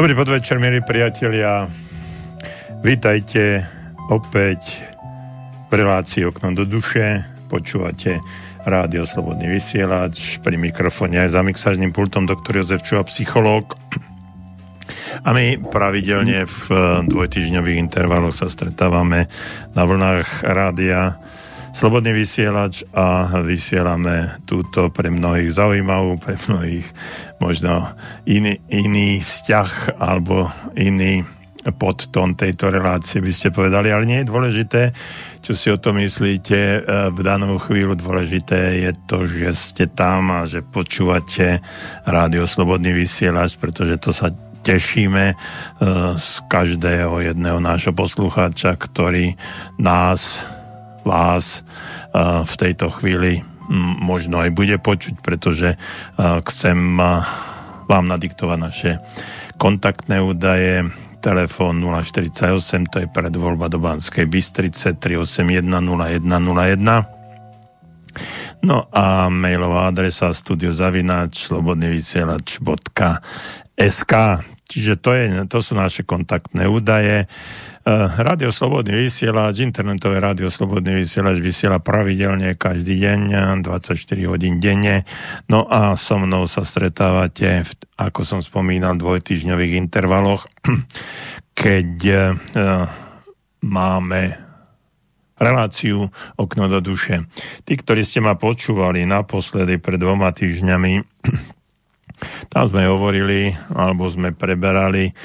Dobrý podvečer, milí priatelia. Vítajte opäť v relácii Okno do duše. Počúvate Rádio Slobodný vysielač. Pri mikrofóne aj za mixážnym pultom doktor Jozef Čuha, psychológ. A my pravidelne v dvojtyžňových intervaloch sa stretávame na vlnách rádia Slobodný vysielač a vysielame túto pre mnohých zaujímavú, pre mnohých možno iný, iný vzťah alebo iný podtón tejto relácie by ste povedali, ale nie je dôležité, čo si o tom myslíte e, v danú chvíľu. Dôležité je to, že ste tam a že počúvate rádio Slobodný vysielač, pretože to sa tešíme e, z každého jedného nášho poslucháča, ktorý nás vás v tejto chvíli možno aj bude počuť, pretože chcem vám nadiktovať naše kontaktné údaje. Telefón 048, to je predvoľba do Banskej Bystrice 381 0101. No a mailová adresa studiozavináč slobodnyvysielač.sk Čiže to, je, to sú naše kontaktné údaje. Eh, rádio Slobodný vysielač, internetové rádio Slobodný vysielač vysiela pravidelne každý deň, 24 hodín denne. No a so mnou sa stretávate, v, ako som spomínal, dvojtyžňových intervaloch, keď uh, máme reláciu Okno do duše. Tí, ktorí ste ma počúvali naposledy pred dvoma týždňami, tam sme hovorili, alebo sme preberali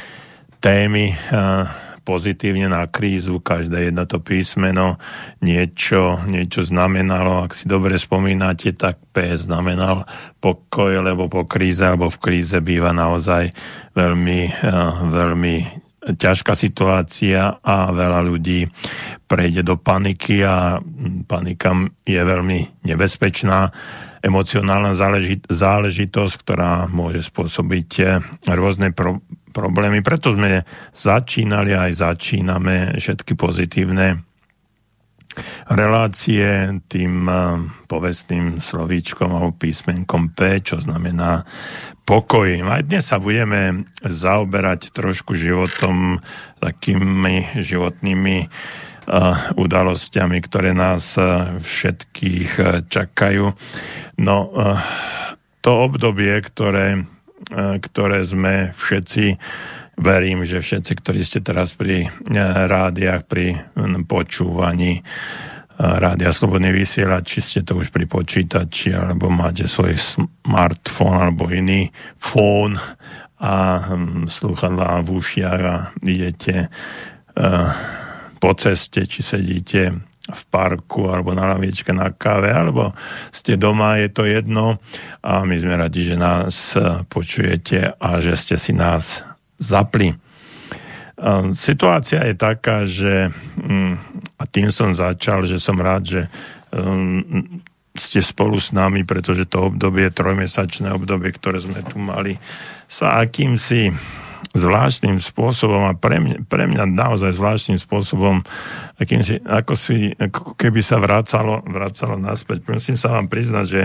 témy pozitívne na krízu, každé jedno to písmeno niečo, niečo znamenalo. Ak si dobre spomínate, tak P znamenal pokoj, lebo po kríze alebo v kríze býva naozaj veľmi, eh, veľmi ťažká situácia a veľa ľudí prejde do paniky a panika je veľmi nebezpečná emocionálna záležitosť, ktorá môže spôsobiť eh, rôzne pro- problémy. Preto sme začínali aj začíname všetky pozitívne relácie tým eh, povestným slovíčkom alebo písmenkom P, čo znamená pokoj. Aj dnes sa budeme zaoberať trošku životom, takými životnými uh, udalosťami, ktoré nás uh, všetkých čakajú. No, to obdobie, ktoré ktoré sme všetci, verím, že všetci, ktorí ste teraz pri e, rádiách, pri počúvaní e, rádia Slobodný vysielať, či ste to už pri počítači, alebo máte svoj smartfón alebo iný fón a slúchadlá v ušiach a idete po ceste, či sedíte v parku alebo na lavičke na káve, alebo ste doma, je to jedno a my sme radi, že nás počujete a že ste si nás zapli. Situácia je taká, že mm, a tým som začal, že som rád, že mm, ste spolu s nami, pretože to obdobie, trojmesačné obdobie, ktoré sme tu mali, sa akýmsi zvláštnym spôsobom a pre mňa, pre mňa naozaj zvláštnym spôsobom, akým si, ako, si, ako keby sa vracalo, vracalo naspäť. Musím sa vám priznať, že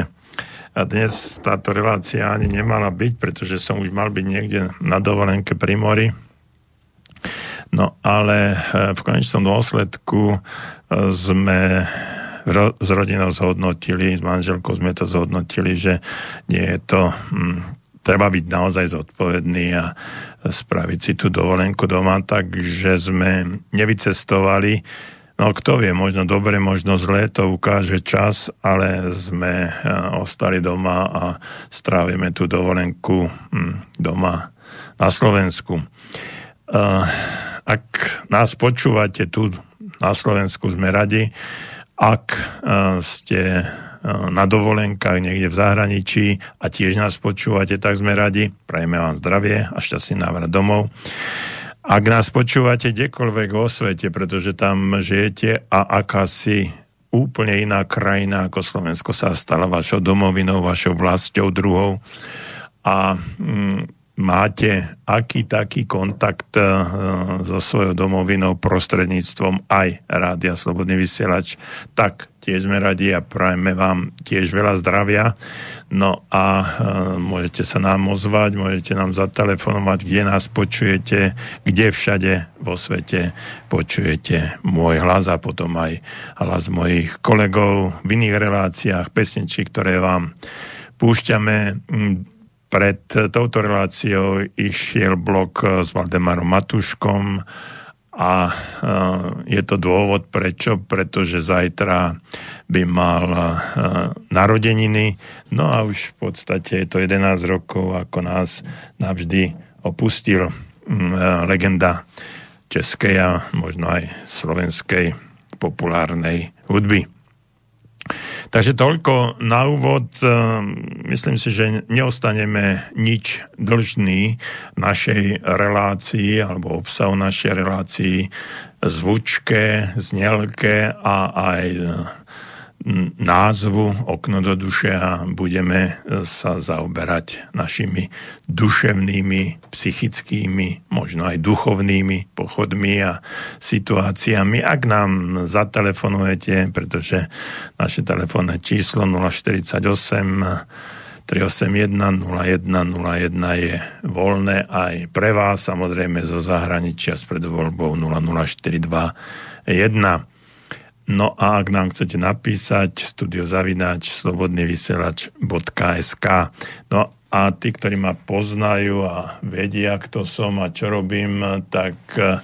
a dnes táto relácia ani nemala byť, pretože som už mal byť niekde na dovolenke pri mori. No ale e, v konečnom dôsledku e, sme s rodinou zhodnotili, s manželkou sme to zhodnotili, že nie je to hm, treba byť naozaj zodpovedný a spraviť si tú dovolenku doma, takže sme nevycestovali. No kto vie, možno dobre, možno zlé, to ukáže čas, ale sme e, ostali doma a strávime tú dovolenku hm, doma na Slovensku. E, ak nás počúvate tu na Slovensku, sme radi. Ak e, ste na dovolenkách niekde v zahraničí a tiež nás počúvate, tak sme radi. Prajeme vám zdravie a šťastný návrat domov. Ak nás počúvate kdekoľvek vo svete, pretože tam žijete a akási úplne iná krajina ako Slovensko sa stala vašou domovinou, vašou vlastou druhou a mm, máte aký taký kontakt e, so svojou domovinou prostredníctvom aj Rádia Slobodný vysielač, tak tiež sme radi a prajeme vám tiež veľa zdravia. No a e, môžete sa nám ozvať, môžete nám zatelefonovať, kde nás počujete, kde všade vo svete počujete môj hlas a potom aj hlas mojich kolegov v iných reláciách, pesničí, ktoré vám púšťame pred touto reláciou išiel blok s Valdemarom Matuškom a e, je to dôvod prečo, pretože zajtra by mal e, narodeniny, no a už v podstate je to 11 rokov, ako nás navždy opustil e, legenda českej a možno aj slovenskej populárnej hudby. Takže toľko na úvod. Ehm, myslím si, že neostaneme nič dlžný našej relácii alebo obsahu našej relácii zvučke, znelke a aj názvu Okno do duše a budeme sa zaoberať našimi duševnými, psychickými, možno aj duchovnými pochodmi a situáciami. Ak nám zatelefonujete, pretože naše telefónne číslo 048 381 0101 je voľné aj pre vás, samozrejme zo zahraničia s predvoľbou 00421. No a ak nám chcete napísať, studiozavináč slobodnyvysielač.sk No a tí, ktorí ma poznajú a vedia, kto som a čo robím, tak eh,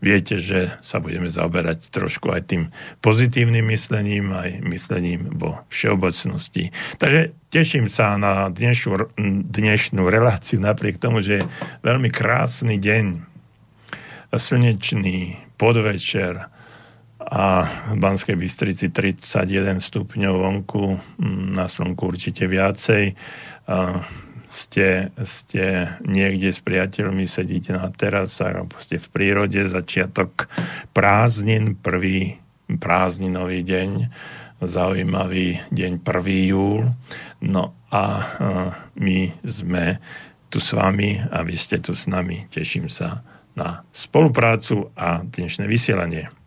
viete, že sa budeme zaoberať trošku aj tým pozitívnym myslením, aj myslením vo všeobecnosti. Takže teším sa na dnešnú, dnešnú reláciu, napriek tomu, že je veľmi krásny deň, slnečný podvečer, a v Banskej Bystrici 31 stupňov vonku, mm, na slnku určite viacej. Ste, ste niekde s priateľmi, sedíte na terasách, alebo ste v prírode, začiatok prázdnin, prvý prázdninový deň, zaujímavý deň 1. júl. No a my sme tu s vami a vy ste tu s nami. Teším sa na spoluprácu a dnešné vysielanie.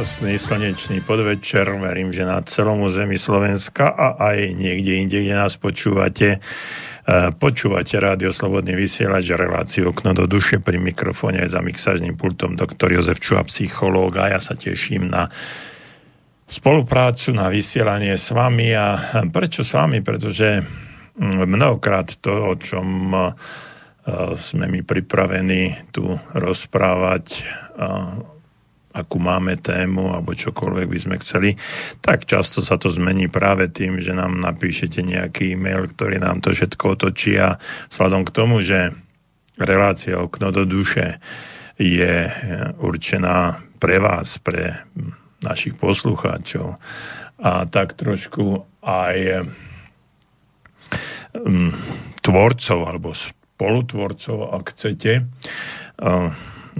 Krásny slnečný podvečer, verím, že na celom území Slovenska a aj niekde inde, kde nás počúvate. E, počúvate Rádio Slobodný vysielač, reláciu Okno do duše pri mikrofóne aj za mixážnym pultom doktor Jozef Čuha, psychológ a ja sa teším na spoluprácu, na vysielanie s vami a prečo s vami? Pretože mm, mnohokrát to, o čom e, sme mi pripravení tu rozprávať, akú máme tému alebo čokoľvek by sme chceli, tak často sa to zmení práve tým, že nám napíšete nejaký e-mail, ktorý nám to všetko otočí a vzhľadom k tomu, že relácia okno do duše je určená pre vás, pre našich poslucháčov a tak trošku aj um, tvorcov alebo spolutvorcov, ak chcete, uh,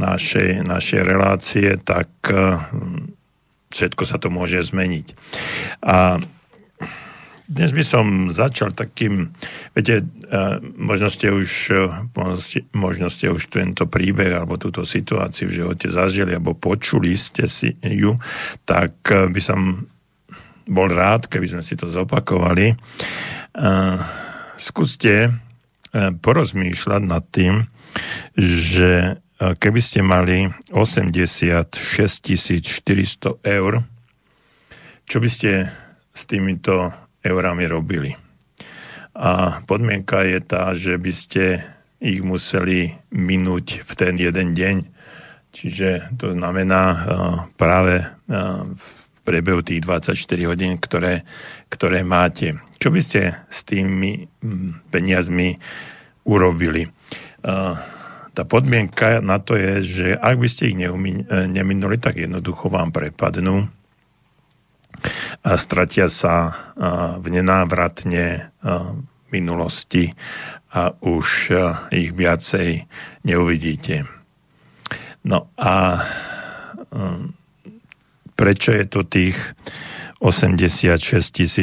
našej, našej relácie, tak eh, všetko sa to môže zmeniť. A dnes by som začal takým, viete, eh, možno ste už, eh, možno ste už tento príbeh alebo túto situáciu v živote zažili alebo počuli ste si ju, tak by som bol rád, keby sme si to zopakovali. Skúste porozmýšľať nad tým, že keby ste mali 86 400 eur, čo by ste s týmito eurami robili? A podmienka je tá, že by ste ich museli minúť v ten jeden deň. Čiže to znamená práve v priebehu tých 24 hodín, ktoré, ktoré máte. Čo by ste s tými peniazmi urobili? Tá podmienka na to je, že ak by ste ich e, neminuli, tak jednoducho vám prepadnú a stratia sa v nenávratne minulosti a už ich viacej neuvidíte. No a prečo je to tých 86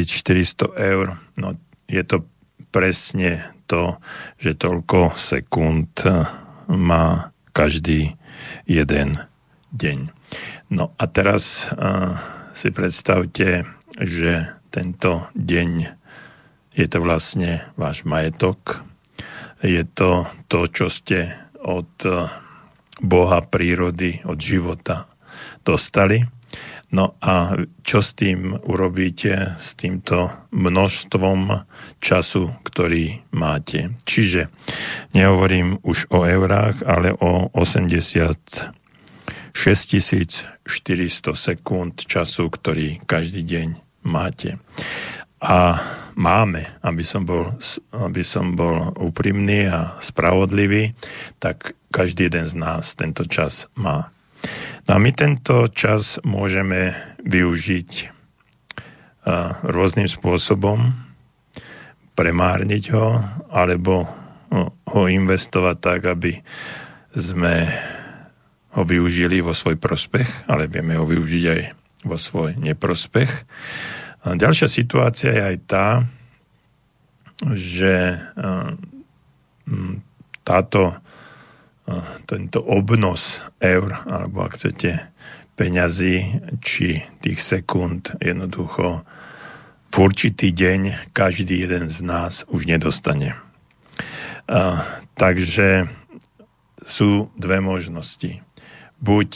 400 eur? No je to presne to, že toľko sekúnd má každý jeden deň. No a teraz uh, si predstavte, že tento deň je to vlastne váš majetok, je to to, čo ste od Boha, prírody, od života dostali No a čo s tým urobíte, s týmto množstvom času, ktorý máte? Čiže nehovorím už o eurách, ale o 80 6400 sekúnd času, ktorý každý deň máte. A máme, aby som bol, aby som bol úprimný a spravodlivý, tak každý jeden z nás tento čas má. No a my tento čas môžeme využiť rôznym spôsobom, premárniť ho, alebo ho investovať tak, aby sme ho využili vo svoj prospech, ale vieme ho využiť aj vo svoj neprospech. A ďalšia situácia je aj tá, že táto tento obnos eur, alebo ak chcete peňazí, či tých sekúnd jednoducho v určitý deň každý jeden z nás už nedostane. A, takže sú dve možnosti. Buď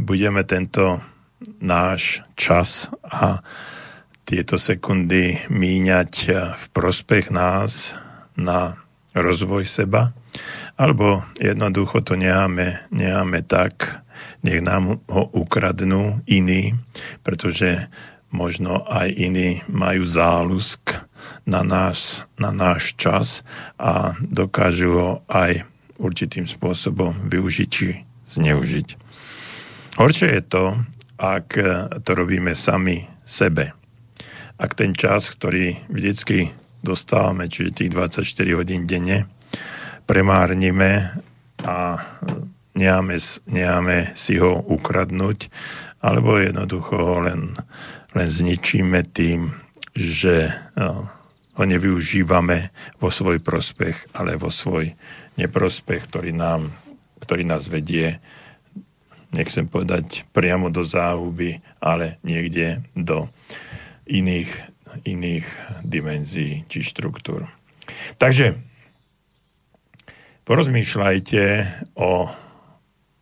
budeme tento náš čas a tieto sekundy míňať v prospech nás na rozvoj seba, alebo jednoducho to necháme, necháme tak, nech nám ho ukradnú iní, pretože možno aj iní majú záľusk na náš, na náš čas a dokážu ho aj určitým spôsobom využiť či zneužiť. Horšie je to, ak to robíme sami sebe. Ak ten čas, ktorý vždycky dostávame, čiže tých 24 hodín denne, premárnime a nemáme si ho ukradnúť, alebo jednoducho ho len, len zničíme tým, že no, ho nevyužívame vo svoj prospech, ale vo svoj neprospech, ktorý, nám, ktorý nás vedie nechcem povedať priamo do záhuby, ale niekde do iných, iných dimenzií či štruktúr. Takže porozmýšľajte o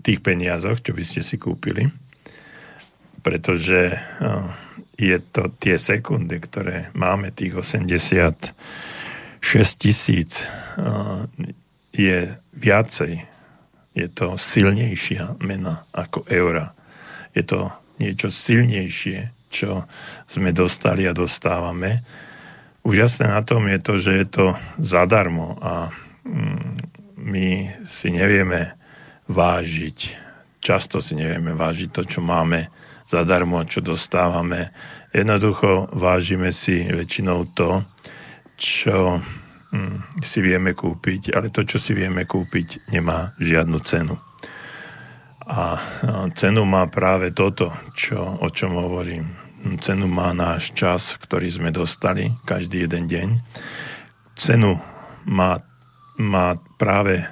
tých peniazoch, čo by ste si kúpili, pretože je to tie sekundy, ktoré máme, tých 86 tisíc, je viacej. Je to silnejšia mena ako eura. Je to niečo silnejšie, čo sme dostali a dostávame. Úžasné na tom je to, že je to zadarmo a mm, my si nevieme vážiť, často si nevieme vážiť to, čo máme zadarmo, čo dostávame. Jednoducho vážime si väčšinou to, čo hm, si vieme kúpiť, ale to, čo si vieme kúpiť, nemá žiadnu cenu. A cenu má práve toto, čo, o čom hovorím. Cenu má náš čas, ktorý sme dostali každý jeden deň. Cenu má, má práve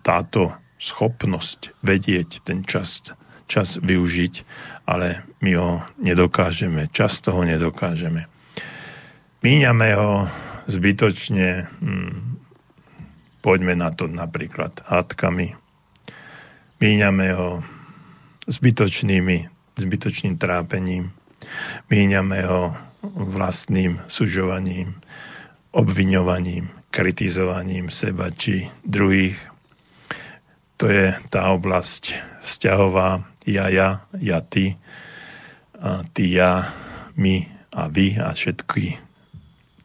táto schopnosť vedieť ten čas, čas využiť, ale my ho nedokážeme, čas toho nedokážeme. Míňame ho zbytočne, hm, poďme na to napríklad hádkami, míňame ho zbytočnými, zbytočným trápením, míňame ho vlastným sužovaním, obviňovaním, kritizovaním seba či druhých, to je tá oblasť vzťahová ja, ja, ja, ty, a ty, ja, my a vy a všetky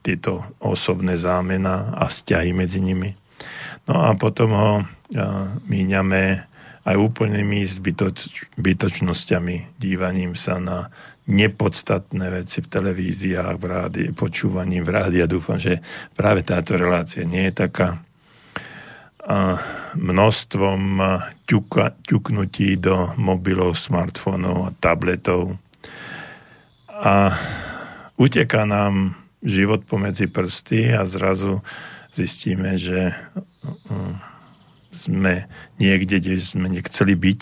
tieto osobné zámena a vzťahy medzi nimi. No a potom ho míňame aj úplnými zbytočnosťami, dívaním sa na nepodstatné veci v televíziách, v rádi, počúvaním v rádi. Ja dúfam, že práve táto relácia nie je taká množstvom ťuka, ťuknutí do mobilov, smartfónov a tabletov. A uteká nám život pomedzi prsty a zrazu zistíme, že mm, sme niekde, kde sme nechceli byť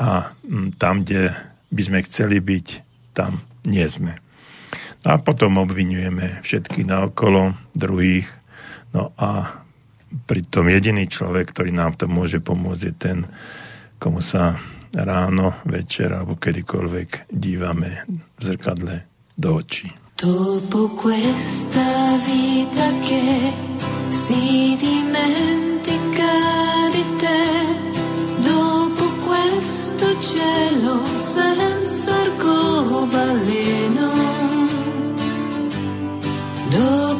a mm, tam, kde by sme chceli byť, tam nie sme. A potom obvinujeme všetky naokolo, druhých, no a pritom jediný človek, ktorý nám v tom môže pomôcť, je ten, komu sa ráno, večer alebo kedykoľvek dívame v zrkadle do očí. Dopo questa vita che si dimentica di te, dopo questo cielo senza arcobaleno, dopo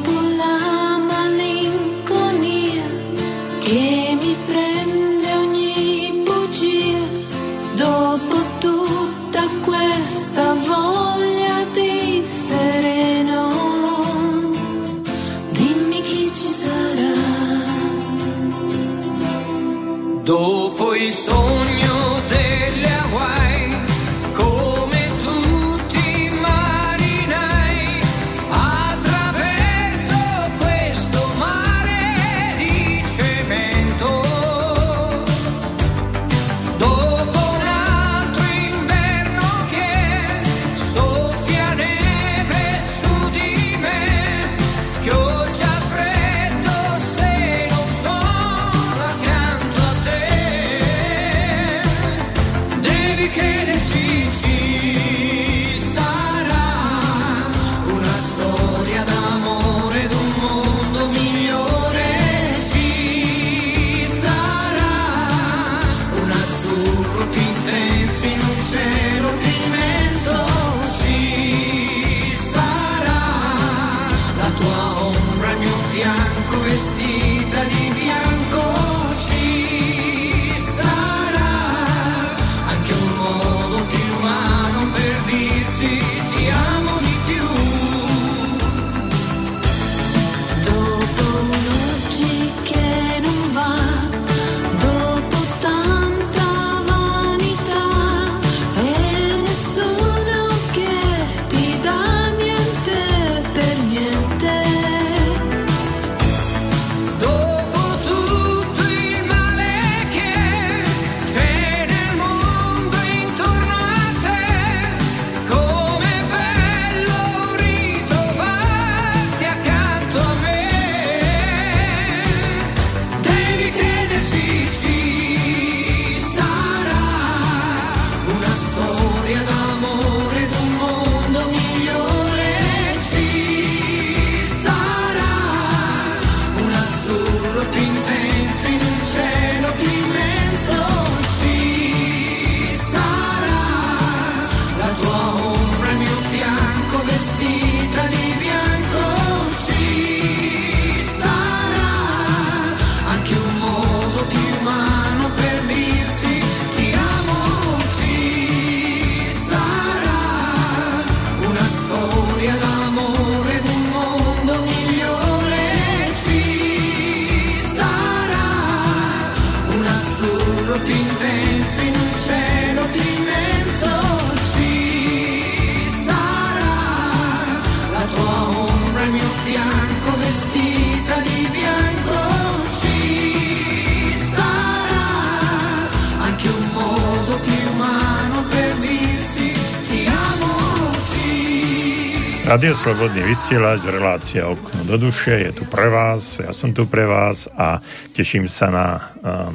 Radio Slobodný vysielač, relácia Okno do duše je tu pre vás, ja som tu pre vás a teším sa na uh,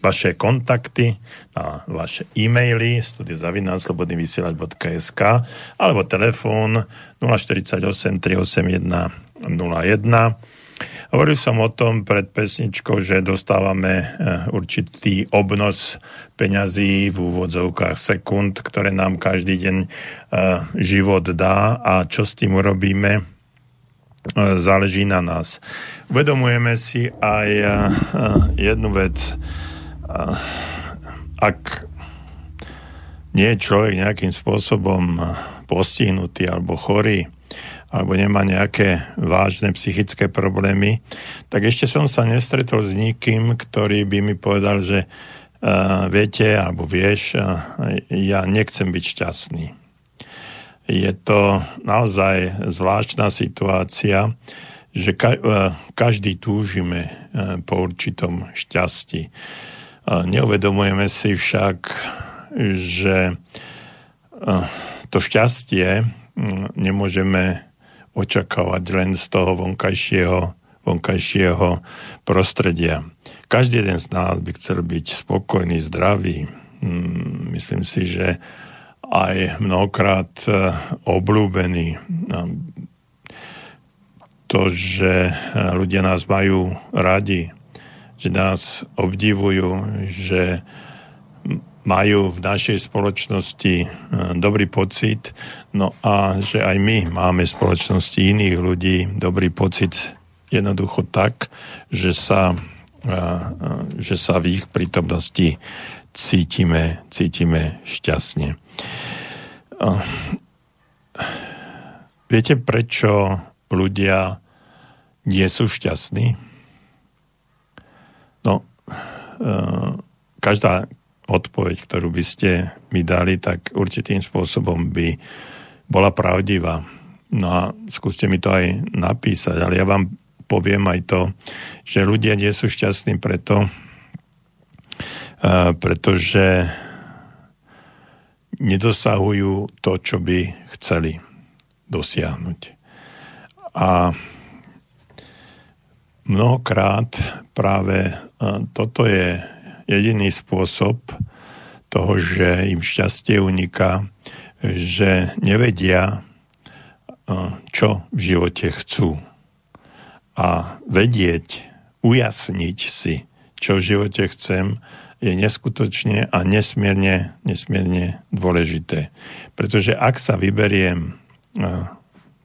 vaše kontakty, na vaše e-maily studiozavináslobodnyvysielač.sk alebo telefón 048 381 01 Hovoril som o tom pred pesničkou, že dostávame eh, určitý obnos peňazí v úvodzovkách sekúnd, ktoré nám každý deň eh, život dá a čo s tým urobíme, eh, záleží na nás. Uvedomujeme si aj jednu vec. Ak nie je človek nejakým spôsobom postihnutý alebo chorý, alebo nemá nejaké vážne psychické problémy, tak ešte som sa nestretol s nikým, ktorý by mi povedal, že uh, viete, alebo vieš, uh, ja nechcem byť šťastný. Je to naozaj zvláštna situácia, že ka- uh, každý túžime uh, po určitom šťastí. Uh, neuvedomujeme si však, že uh, to šťastie nemôžeme očakávať len z toho vonkajšieho, vonkajšieho prostredia. Každý jeden z nás by chcel byť spokojný, zdravý. Mm, myslím si, že aj mnohokrát e, obľúbený. To, že e, ľudia nás majú radi, že nás obdivujú, že majú v našej spoločnosti e, dobrý pocit, no a že aj my máme v spoločnosti iných ľudí dobrý pocit jednoducho tak, že sa, e, e, že sa v ich prítomnosti cítime, cítime šťastne. Viete, prečo ľudia nie sú šťastní? No, každá, odpoveď, ktorú by ste mi dali, tak určitým spôsobom by bola pravdivá. No a skúste mi to aj napísať, ale ja vám poviem aj to, že ľudia nie sú šťastní preto, pretože nedosahujú to, čo by chceli dosiahnuť. A mnohokrát práve toto je jediný spôsob toho, že im šťastie uniká, že nevedia, čo v živote chcú. A vedieť, ujasniť si, čo v živote chcem, je neskutočne a nesmierne, nesmierne dôležité. Pretože ak sa vyberiem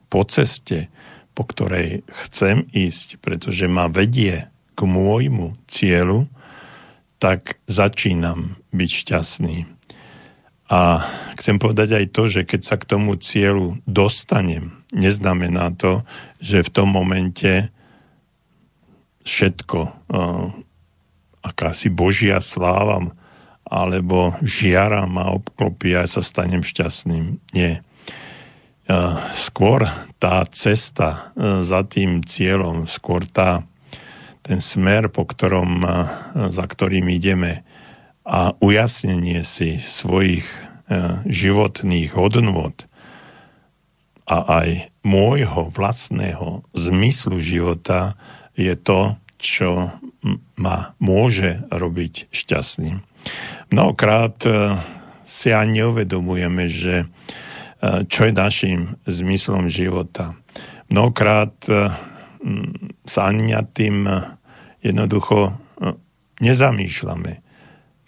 po ceste, po ktorej chcem ísť, pretože ma vedie k môjmu cieľu, tak začínam byť šťastný. A chcem povedať aj to, že keď sa k tomu cieľu dostanem, neznamená to, že v tom momente všetko, uh, akási božia sláva alebo žiara ma obklopí a sa stanem šťastným. Nie. Uh, skôr tá cesta uh, za tým cieľom, skôr tá ten smer, po ktorom, za ktorým ideme a ujasnenie si svojich životných hodnôt a aj môjho vlastného zmyslu života je to, čo ma môže robiť šťastným. Mnohokrát si ani neuvedomujeme, že čo je našim zmyslom života. Mnohokrát sa ani nad tým jednoducho no, nezamýšľame,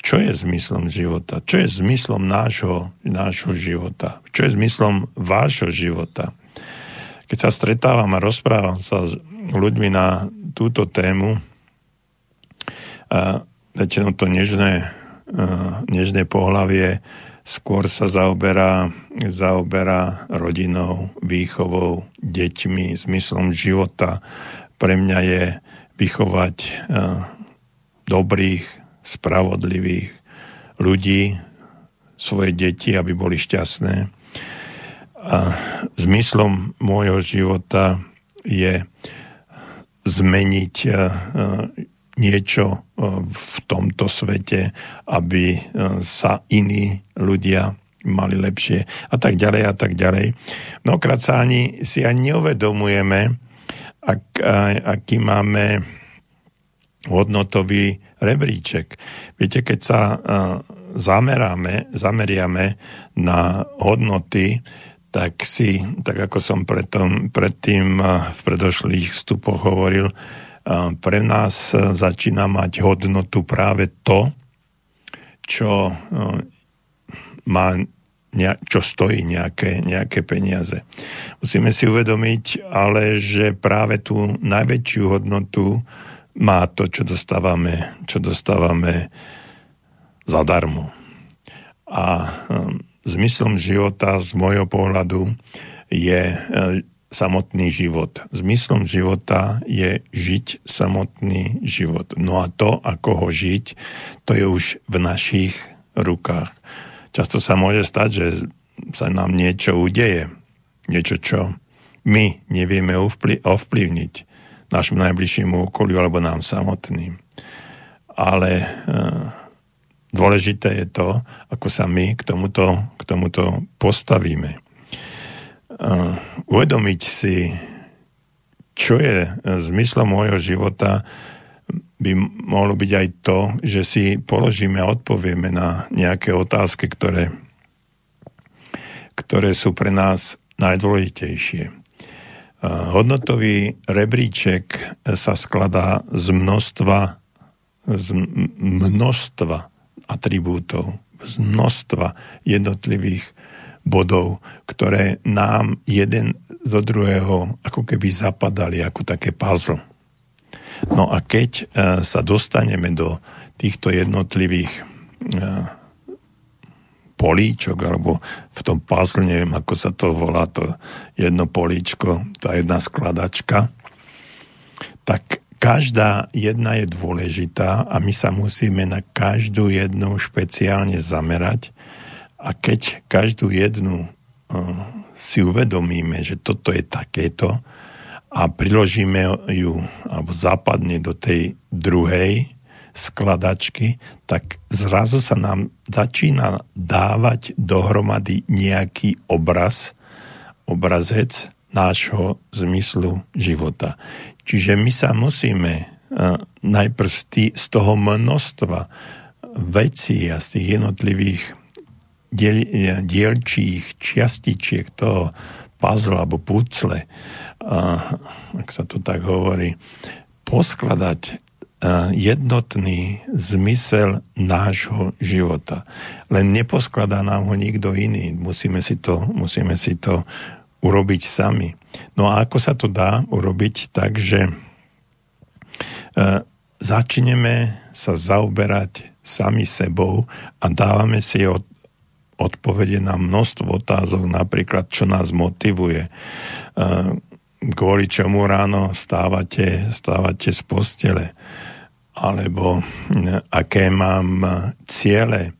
čo je zmyslom života, čo je zmyslom nášho, nášho života, čo je zmyslom vášho života. Keď sa stretávam a rozprávam sa s ľuďmi na túto tému, a väčšinou to nežné, nežné pohlavie skôr sa zaoberá, zaoberá rodinou, výchovou, deťmi, zmyslom života. Pre mňa je vychovať dobrých, spravodlivých ľudí, svoje deti, aby boli šťastné. A zmyslom môjho života je zmeniť eh, niečo eh, v tomto svete, aby sa iní ľudia mali lepšie a tak ďalej a tak ďalej. Mnohokrát sa ani, si ani neuvedomujeme, ak, aký máme hodnotový rebríček. Viete, keď sa zameráme, zameriame na hodnoty, tak si, tak ako som predtým, predtým v predošlých vstupoch hovoril, pre nás začína mať hodnotu práve to, čo má čo stojí nejaké, nejaké peniaze. Musíme si uvedomiť ale, že práve tú najväčšiu hodnotu má to, čo dostávame, čo dostávame zadarmo. A um, zmyslom života z môjho pohľadu je uh, samotný život. Zmyslom života je žiť samotný život. No a to, ako ho žiť, to je už v našich rukách. Často sa môže stať, že sa nám niečo udeje, niečo, čo my nevieme ovplyvniť našim najbližším okoliu alebo nám samotným. Ale e, dôležité je to, ako sa my k tomuto, k tomuto postavíme. E, uvedomiť si, čo je zmyslom môjho života, by mohlo byť aj to, že si položíme a odpovieme na nejaké otázky, ktoré, ktoré sú pre nás najdôležitejšie. Hodnotový rebríček sa skladá z množstva, z množstva atribútov, z množstva jednotlivých bodov, ktoré nám jeden do druhého ako keby zapadali ako také puzzle. No a keď e, sa dostaneme do týchto jednotlivých e, políčok, alebo v tom puzzle, neviem, ako sa to volá, to jedno políčko, tá jedna skladačka, tak každá jedna je dôležitá a my sa musíme na každú jednu špeciálne zamerať. A keď každú jednu uh, si uvedomíme, že toto je takéto a priložíme ju, alebo zapadne do tej druhej, skladačky, tak zrazu sa nám začína dávať dohromady nejaký obraz, obrazec nášho zmyslu života. Čiže my sa musíme uh, najprv z, toho množstva vecí a z tých jednotlivých diel, dielčích čiastičiek toho puzzle alebo pucle, uh, ak sa to tak hovorí, poskladať jednotný zmysel nášho života. Len neposkladá nám ho nikto iný. Musíme si to, musíme si to urobiť sami. No a ako sa to dá urobiť? Tak, že e, začneme sa zaoberať sami sebou a dávame si od, odpovede na množstvo otázok, napríklad, čo nás motivuje, e, kvôli čomu ráno stávate, stávate z postele, alebo aké mám ciele,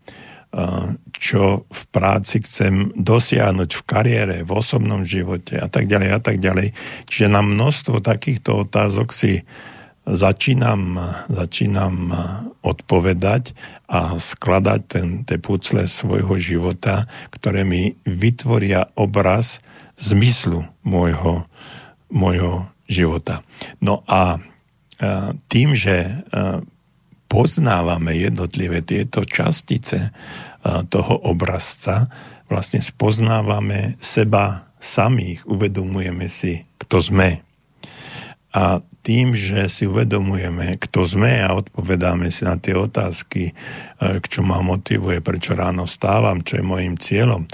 čo v práci chcem dosiahnuť v kariére, v osobnom živote a tak ďalej a tak ďalej. Čiže na množstvo takýchto otázok si začínam, začínam odpovedať a skladať ten, tie pucle svojho života, ktoré mi vytvoria obraz zmyslu môjho, môjho života. No a tým, že poznávame jednotlivé tieto častice toho obrazca, vlastne spoznávame seba samých, uvedomujeme si, kto sme. A tým, že si uvedomujeme, kto sme a odpovedáme si na tie otázky, čo ma motivuje, prečo ráno stávam, čo je môjim cieľom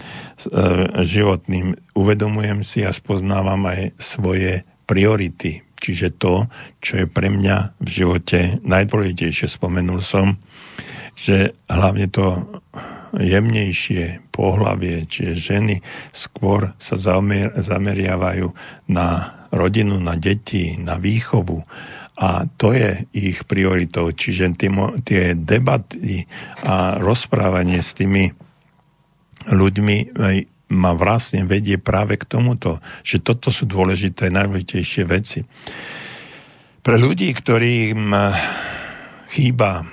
životným, uvedomujem si a spoznávam aj svoje priority, Čiže to, čo je pre mňa v živote najdôležitejšie, spomenul som, že hlavne to jemnejšie pohlavie, čiže ženy skôr sa zamer, zameriavajú na rodinu, na deti, na výchovu a to je ich prioritou. Čiže tie, debaty a rozprávanie s tými ľuďmi ma vlastne vedie práve k tomuto, že toto sú dôležité, najdôležitejšie veci. Pre ľudí, ktorým chýba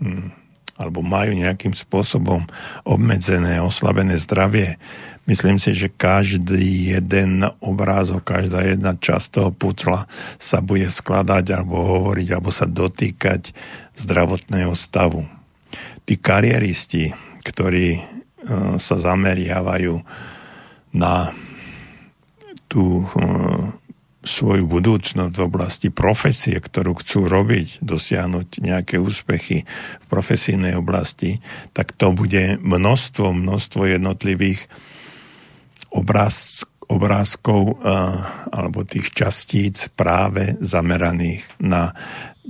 hm, alebo majú nejakým spôsobom obmedzené, oslabené zdravie, myslím si, že každý jeden obrázok, každá jedna časť toho pucla sa bude skladať alebo hovoriť, alebo sa dotýkať zdravotného stavu. Tí kariéristi, ktorí sa zameriavajú na tú uh, svoju budúcnosť v oblasti profesie, ktorú chcú robiť, dosiahnuť nejaké úspechy v profesijnej oblasti, tak to bude množstvo, množstvo jednotlivých obráz, obrázkov uh, alebo tých častíc práve zameraných na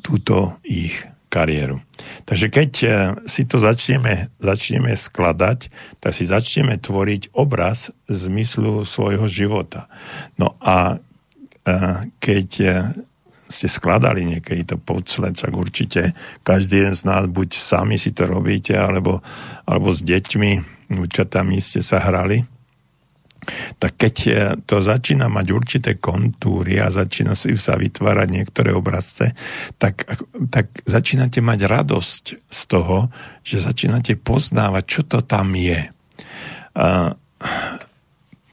túto ich kariéru. Takže keď uh, si to začneme, začneme skladať, tak si začneme tvoriť obraz zmyslu svojho života. No a keď e, ste skladali niekedy to podsle, tak určite každý jeden z nás buď sami si to robíte, alebo, alebo s deťmi, učatami ste sa hrali, tak keď e, to začína mať určité kontúry a začína si sa vytvárať niektoré obrazce, tak, tak začínate mať radosť z toho, že začínate poznávať, čo to tam je. A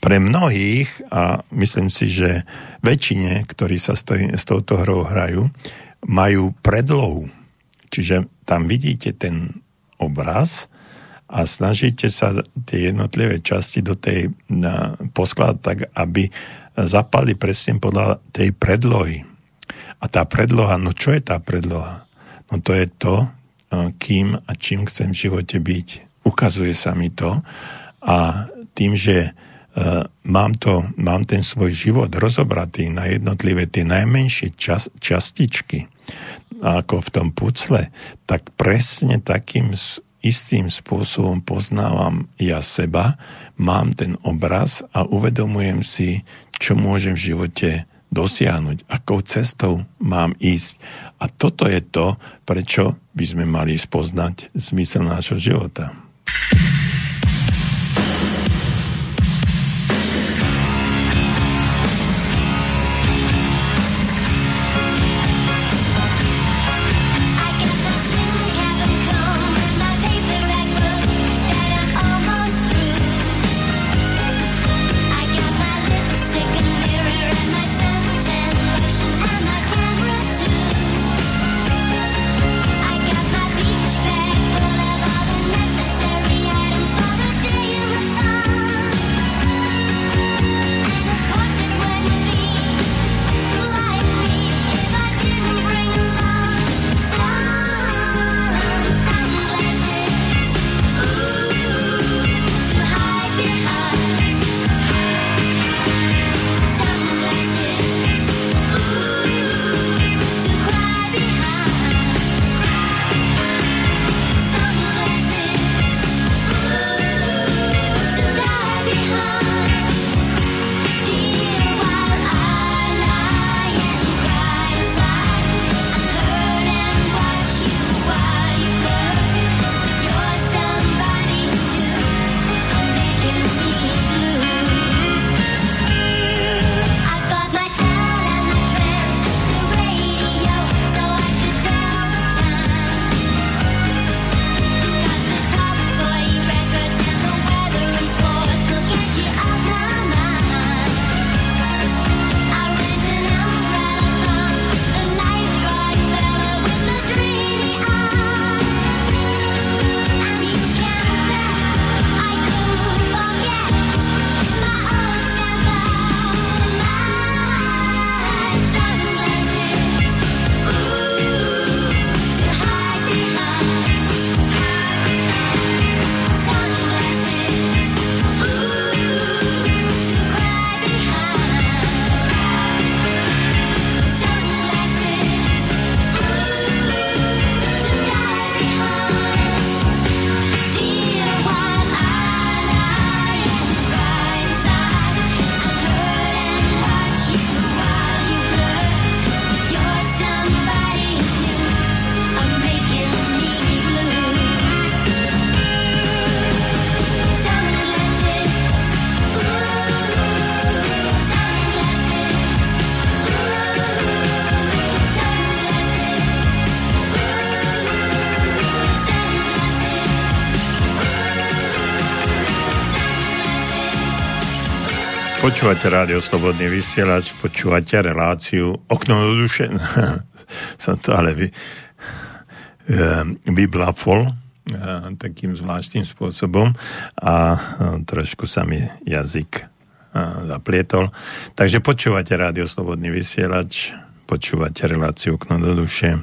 pre mnohých, a myslím si, že väčšine, ktorí sa s, s touto hrou hrajú, majú predlohu. Čiže tam vidíte ten obraz a snažíte sa tie jednotlivé časti do tej poskladať tak, aby zapali presne podľa tej predlohy. A tá predloha, no čo je tá predloha? No to je to, kým a čím chcem v živote byť. Ukazuje sa mi to a tým, že Uh, mám, to, mám ten svoj život rozobratý na jednotlivé tie najmenšie čas, častičky, ako v tom pucle, tak presne takým istým spôsobom poznávam ja seba, mám ten obraz a uvedomujem si, čo môžem v živote dosiahnuť, akou cestou mám ísť. A toto je to, prečo by sme mali spoznať zmysel nášho života. Počúvate rádio Slobodný vysielač, počúvate reláciu Okno do duše. Som to ale vy, vyblafol takým zvláštnym spôsobom a trošku sa mi jazyk zaplietol. Takže počúvate rádio Slobodný vysielač, počúvate reláciu Okno do duše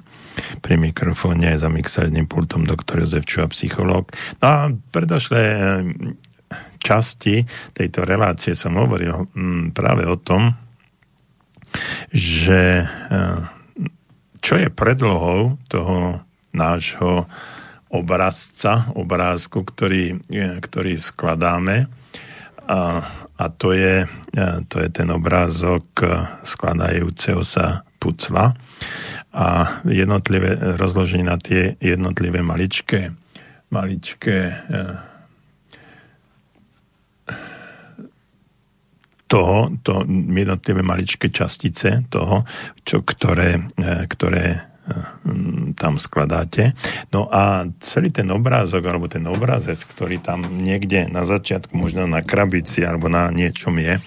pri mikrofóne aj za mixážnym pultom doktor Jozef Čuha, psychológ. No a predošlé časti tejto relácie som hovoril mm, práve o tom, že eh, čo je predlohou toho nášho obrazca, obrázku, ktorý, eh, ktorý skladáme. A, a to, je, eh, to je ten obrázok skladajúceho sa pucla a jednotlivé, rozloženie na tie jednotlivé maličké, maličké toho, to jednotlivé maličké častice toho, čo, ktoré, e, ktoré e, tam skladáte. No a celý ten obrázok, alebo ten obrazec, ktorý tam niekde na začiatku, možno na krabici alebo na niečom je,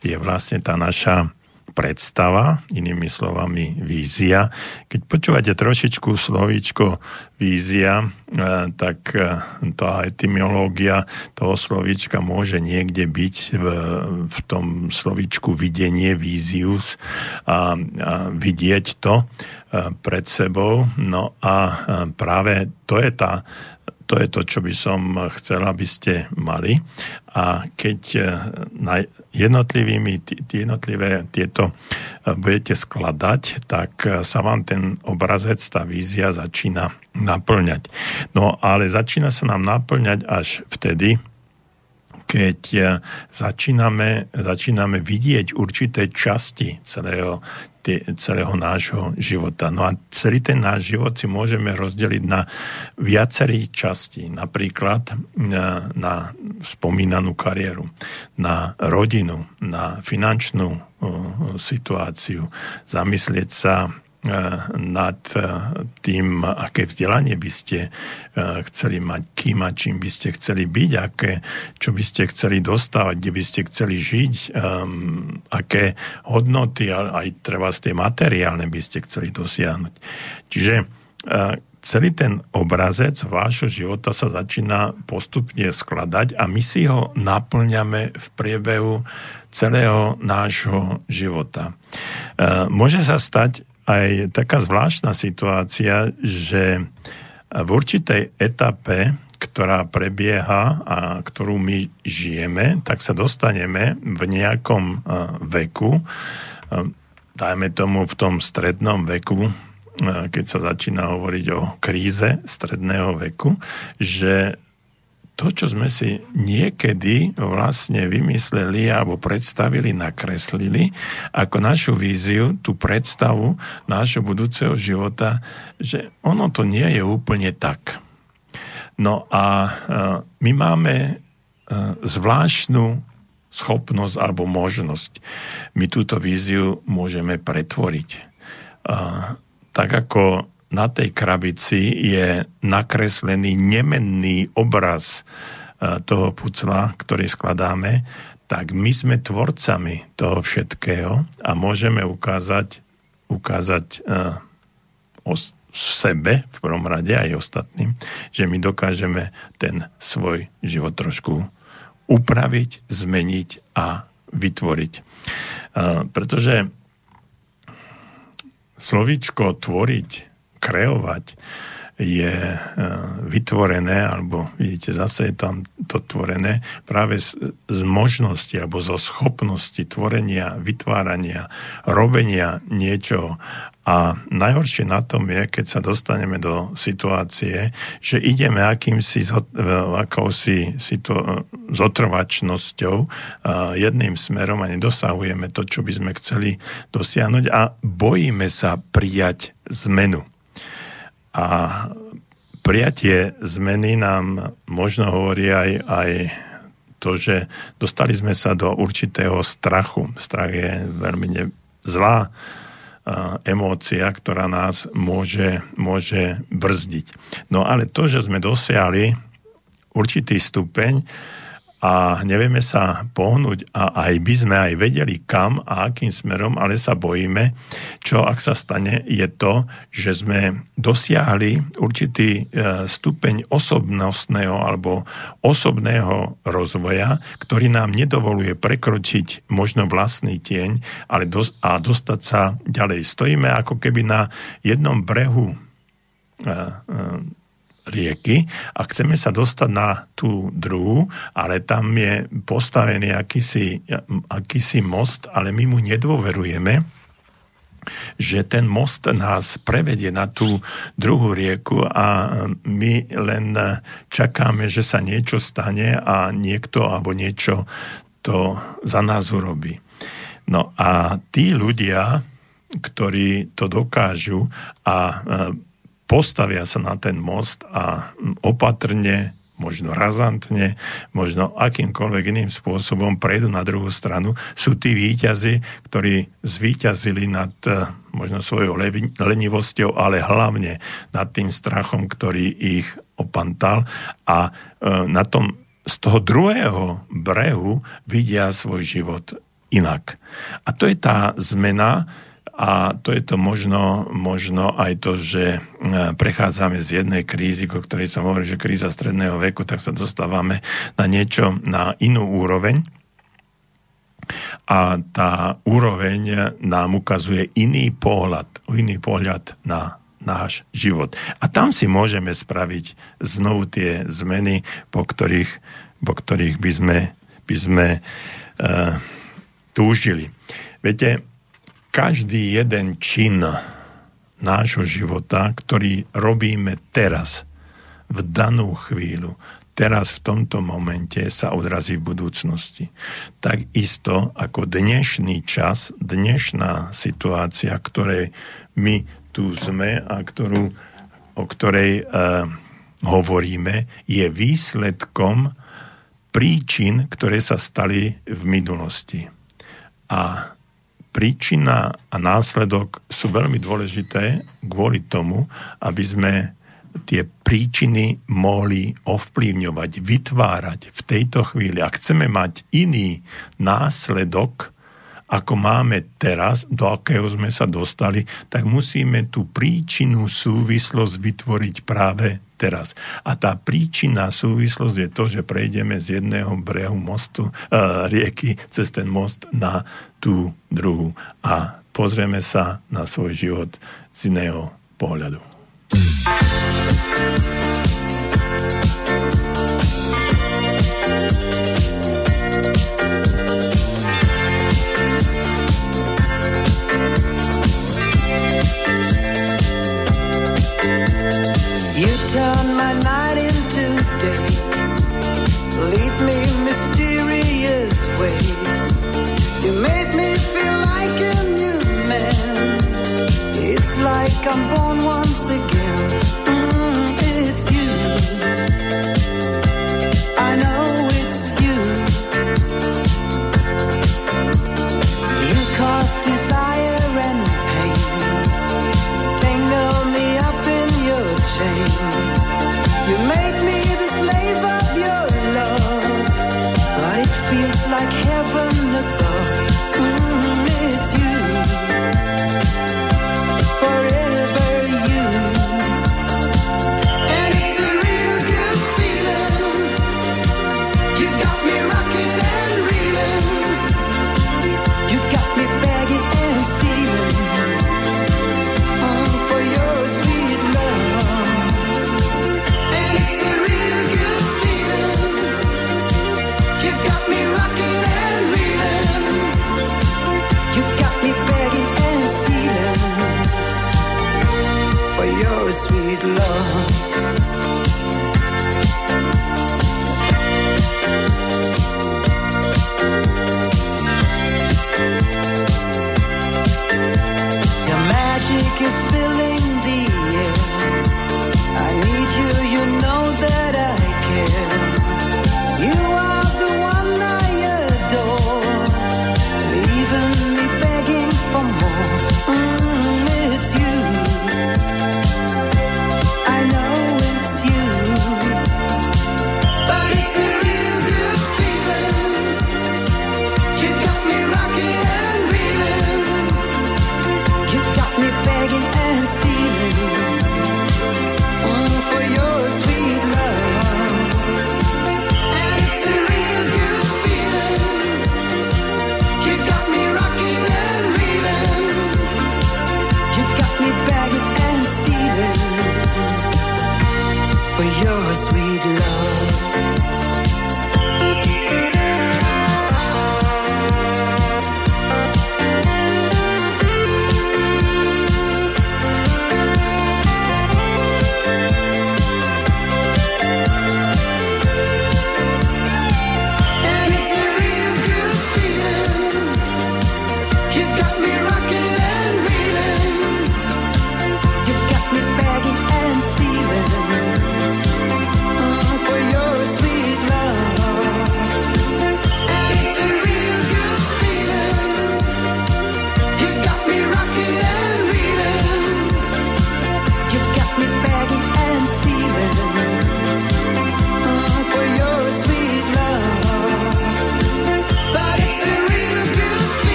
je vlastne tá naša predstava, inými slovami vízia. Keď počúvate trošičku slovíčko vízia, e, tak e, tá etymológia toho slovíčka môže niekde byť v, v tom slovíčku videnie, vízius a, a vidieť to e, pred sebou. No a práve to je tá to je to, čo by som chcel, aby ste mali. A keď eh, na jednotlivými, jednotlivé tieto eh, budete skladať, tak eh, sa vám ten obrazec, tá vízia začína naplňať. No ale začína sa nám naplňať až vtedy, keď začíname, začíname vidieť určité časti celého, celého nášho života. No a celý ten náš život si môžeme rozdeliť na viacerých častí. Napríklad na, na spomínanú kariéru, na rodinu, na finančnú uh, situáciu, zamyslieť sa Eh, nad eh, tým, aké vzdelanie by ste eh, chceli mať, kým a čím by ste chceli byť, aké, čo by ste chceli dostávať, kde by ste chceli žiť, um, aké hodnoty, aj treba z tej materiálne by ste chceli dosiahnuť. Čiže uh, celý ten obrazec vášho života sa začína postupne skladať a my si ho naplňame v priebehu celého nášho života. Môže sa stať, aj taká zvláštna situácia, že v určitej etape, ktorá prebieha a ktorú my žijeme, tak sa dostaneme v nejakom veku, dajme tomu v tom strednom veku, keď sa začína hovoriť o kríze stredného veku, že to, čo sme si niekedy vlastne vymysleli alebo predstavili, nakreslili ako našu víziu, tú predstavu nášho budúceho života, že ono to nie je úplne tak. No a e, my máme e, zvláštnu schopnosť alebo možnosť. My túto víziu môžeme pretvoriť. Tak ako na tej krabici je nakreslený nemenný obraz e, toho pucla, ktorý skladáme, tak my sme tvorcami toho všetkého a môžeme ukázať, ukázať uh, o sebe, v prvom rade aj ostatným, že my dokážeme ten svoj život trošku upraviť, zmeniť a vytvoriť. Uh, pretože slovíčko tvoriť kreovať, je e, vytvorené, alebo vidíte, zase je tam to tvorené práve z, z možnosti alebo zo schopnosti tvorenia, vytvárania, robenia niečo. A najhoršie na tom je, keď sa dostaneme do situácie, že ideme akýmsi e, akousi situ- zotrvačnosťou jedným smerom a nedosahujeme to, čo by sme chceli dosiahnuť a bojíme sa prijať zmenu. A prijatie zmeny nám možno hovorí aj, aj to, že dostali sme sa do určitého strachu. Strach je veľmi ne, zlá emócia, ktorá nás môže, môže brzdiť. No ale to, že sme dosiahli určitý stupeň a nevieme sa pohnúť a aj by sme aj vedeli kam a akým smerom, ale sa bojíme, čo ak sa stane, je to, že sme dosiahli určitý e, stupeň osobnostného alebo osobného rozvoja, ktorý nám nedovoluje prekročiť možno vlastný tieň ale dos- a dostať sa ďalej. Stojíme ako keby na jednom brehu e, e, rieky a chceme sa dostať na tú druhú, ale tam je postavený akýsi, akýsi most, ale my mu nedôverujeme, že ten most nás prevedie na tú druhú rieku a my len čakáme, že sa niečo stane a niekto alebo niečo to za nás urobí. No a tí ľudia, ktorí to dokážu a postavia sa na ten most a opatrne, možno razantne, možno akýmkoľvek iným spôsobom prejdu na druhú stranu, sú tí výťazi, ktorí zvíťazili nad eh, možno svojou lenivosťou, ale hlavne nad tým strachom, ktorý ich opantal a eh, na tom z toho druhého brehu vidia svoj život inak. A to je tá zmena, a to je to možno, možno aj to, že e, prechádzame z jednej krízy, o ktorej sa hovorí, že kríza stredného veku, tak sa dostávame na niečo, na inú úroveň. A tá úroveň nám ukazuje iný pohľad, iný pohľad na náš život. A tam si môžeme spraviť znovu tie zmeny, po ktorých, po ktorých by sme, by sme uh, túžili. Viete, každý jeden čin nášho života, ktorý robíme teraz, v danú chvíľu, teraz v tomto momente sa odrazí v budúcnosti. Takisto ako dnešný čas, dnešná situácia, ktorej my tu sme a ktorú, o ktorej e, hovoríme, je výsledkom príčin, ktoré sa stali v minulosti. A príčina a následok sú veľmi dôležité kvôli tomu, aby sme tie príčiny mohli ovplyvňovať, vytvárať v tejto chvíli. Ak chceme mať iný následok, ako máme teraz, do akého sme sa dostali, tak musíme tú príčinu súvislosť vytvoriť práve teraz. A tá príčina, súvislosť je to, že prejdeme z jedného brehu mostu, e, rieky cez ten most na tú druhú. A pozrieme sa na svoj život z iného pohľadu. I'm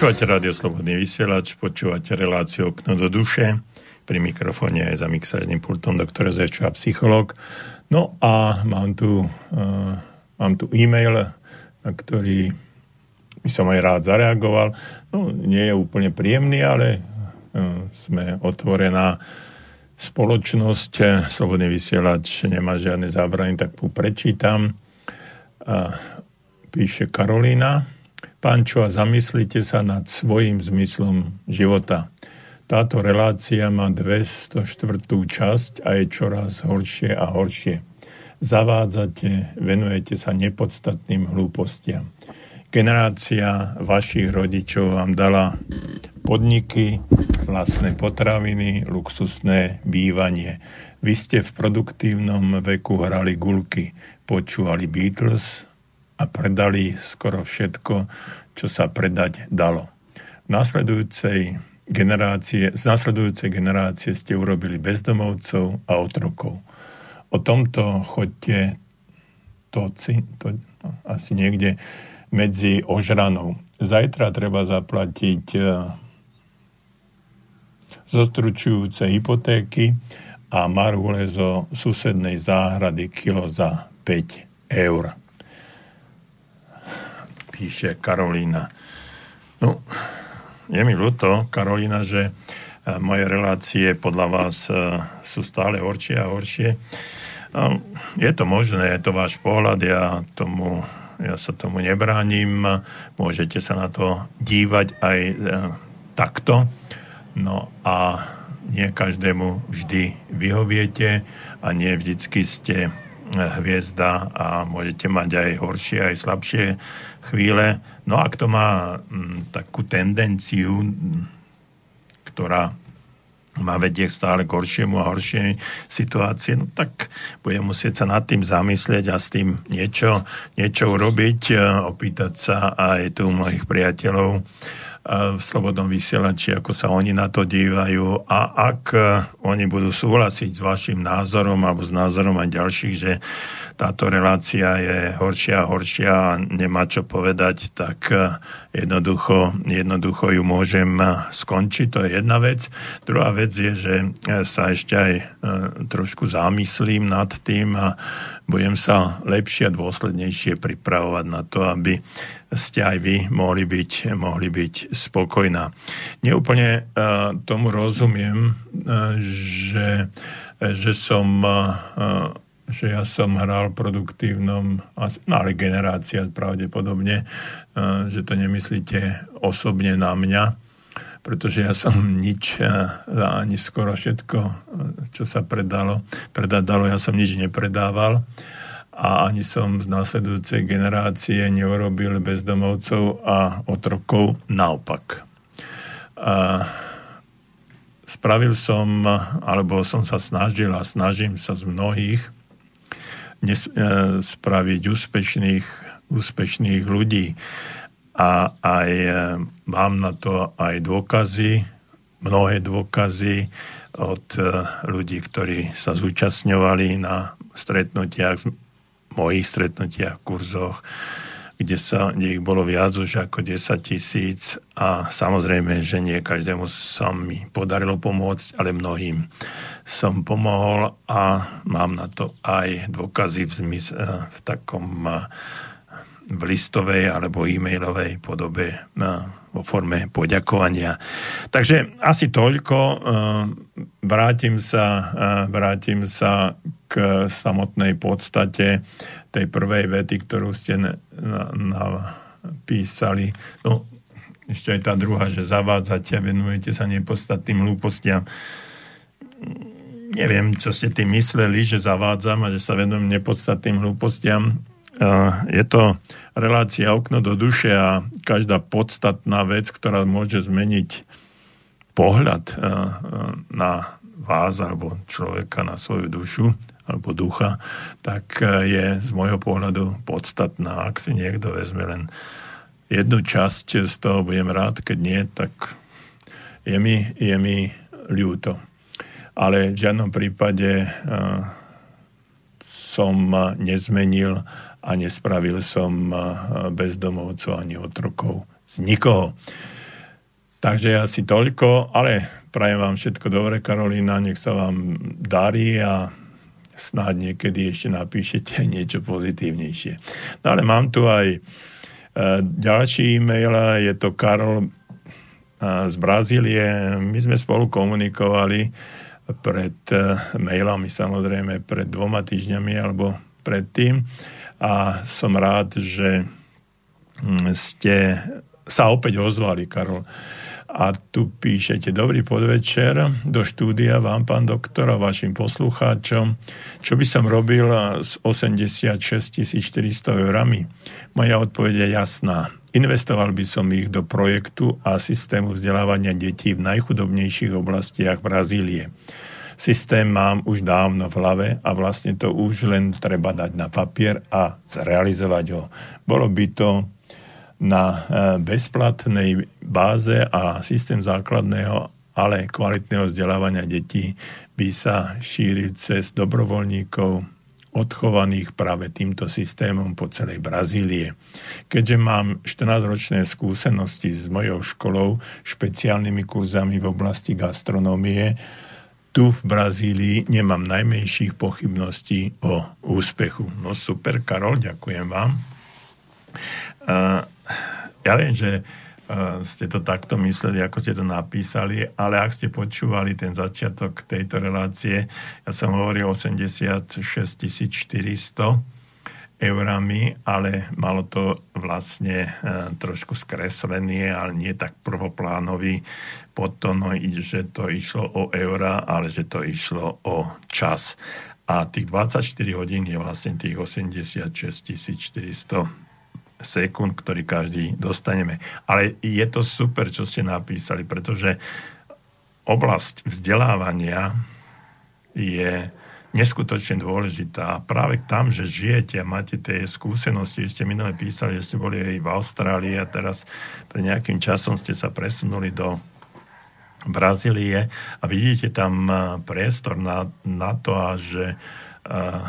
Počúvate rádio Slobodný vysielač, počúvate reláciu Okno do duše. Pri mikrofóne je za mixážnym pultom doktor Zevčo a psychológ. No a mám tu, uh, mám tu e-mail, na ktorý by som aj rád zareagoval. No, nie je úplne príjemný, ale uh, sme otvorená spoločnosť. Slobodný vysielač nemá žiadne zábrany, tak mu prečítam. Uh, píše Pančo, a zamyslite sa nad svojim zmyslom života. Táto relácia má 204. časť a je čoraz horšie a horšie. Zavádzate, venujete sa nepodstatným hlúpostiam. Generácia vašich rodičov vám dala podniky, vlastné potraviny, luxusné bývanie. Vy ste v produktívnom veku hrali gulky, počúvali Beatles, a predali skoro všetko, čo sa predať dalo. V nasledujúcej generácie, z nasledujúcej generácie ste urobili bezdomovcov a otrokov. O tomto chodte to, to asi niekde medzi ožranou. Zajtra treba zaplatiť e, zostručujúce hypotéky a marhule zo susednej záhrady kilo za 5 eur píše Karolína. No, je mi ľúto, Karolína, že e, moje relácie podľa vás e, sú stále horšie a horšie. No, je to možné, je to váš pohľad, ja, tomu, ja sa tomu nebránim, môžete sa na to dívať aj e, takto, no a nie každému vždy vyhoviete a nie vždycky ste hviezda a môžete mať aj horšie, aj slabšie chvíle. No a kto má m, mm, takú tendenciu, ktorá má vedie stále k horšiemu a horšej situácie, no tak bude musieť sa nad tým zamyslieť a s tým niečo, niečo urobiť, opýtať sa aj tu mojich priateľov, v Slobodnom vysielači, ako sa oni na to dívajú a ak e, oni budú súhlasiť s vašim názorom alebo s názorom aj ďalších, že táto relácia je horšia a horšia a nemá čo povedať, tak e, jednoducho, jednoducho ju môžem e, skončiť. To je jedna vec. Druhá vec je, že sa ešte aj trošku zamyslím nad tým a budem sa lepšie a dôslednejšie pripravovať na to, aby ste aj vy mohli byť, mohli byť spokojná. Neúplne uh, tomu rozumiem, uh, že, že som že ja som hral produktívnom, no ale generácia pravdepodobne, že to nemyslíte osobne na mňa, pretože ja som nič, ani skoro všetko, čo sa predalo, predadalo, ja som nič nepredával a ani som z následujúcej generácie neurobil bezdomovcov a otrokov naopak. A spravil som, alebo som sa snažil a snažím sa z mnohých nes, e, spraviť úspešných, úspešných ľudí. A aj e, mám na to aj dôkazy, mnohé dôkazy od e, ľudí, ktorí sa zúčastňovali na stretnutiach mojich stretnutiach, kurzoch, kde, sa, kde ich bolo viac už ako 10 tisíc a samozrejme, že nie každému sa mi podarilo pomôcť, ale mnohým som pomohol a mám na to aj dôkazy v, zmys- eh, v takom eh, v listovej alebo e-mailovej podobe eh, vo forme poďakovania. Takže asi toľko. Vrátim sa, vrátim sa k samotnej podstate tej prvej vety, ktorú ste napísali. No, ešte aj tá druhá, že zavádzate a venujete sa nepodstatným hlúpostiam. Neviem, čo ste tým mysleli, že zavádzam a že sa venujem nepodstatným hlúpostiam. Je to relácia okno do duše a každá podstatná vec, ktorá môže zmeniť pohľad na vás alebo človeka na svoju dušu, alebo ducha, tak je z môjho pohľadu podstatná. Ak si niekto vezme len jednu časť z toho, budem rád, keď nie, tak je mi, je mi ľúto. Ale v žiadnom prípade som nezmenil a nespravil som uh, bezdomovcov ani otrokov z nikoho. Takže asi toľko, ale prajem vám všetko dobre, Karolína, nech sa vám darí a snáď niekedy ešte napíšete niečo pozitívnejšie. No ale mám tu aj e, ďalší e-mail, je to Karol e, z Brazílie. My sme spolu komunikovali pred mailami, samozrejme pred dvoma týždňami alebo predtým a som rád, že mm, ste sa opäť ozvali, Karol. A tu píšete, dobrý podvečer do štúdia vám, pán doktor, a vašim poslucháčom. Čo by som robil s 86 400 eurami? Moja odpoveď je jasná. Investoval by som ich do projektu a systému vzdelávania detí v najchudobnejších oblastiach Brazílie. Systém mám už dávno v hlave a vlastne to už len treba dať na papier a zrealizovať ho. Bolo by to na e, bezplatnej báze a systém základného, ale kvalitného vzdelávania detí by sa šíril cez dobrovoľníkov, odchovaných práve týmto systémom po celej Brazílie. Keďže mám 14-ročné skúsenosti s mojou školou, špeciálnymi kurzami v oblasti gastronómie, tu v Brazílii nemám najmenších pochybností o úspechu. No super, Karol, ďakujem vám. Uh, ja viem, že uh, ste to takto mysleli, ako ste to napísali, ale ak ste počúvali ten začiatok tejto relácie, ja som hovoril 86 400 eurami, ale malo to vlastne uh, trošku skreslený, ale nie tak prvoplánový podtonoj, že to išlo o eura, ale že to išlo o čas. A tých 24 hodín je vlastne tých 86 400 sekúnd, ktorý každý dostaneme. Ale je to super, čo ste napísali, pretože oblasť vzdelávania je neskutočne dôležitá. A práve tam, že žijete a máte tie skúsenosti, ste minule písali, že ste boli aj v Austrálii a teraz pre nejakým časom ste sa presunuli do Brazílie. A vidíte tam priestor na, na to, a že uh,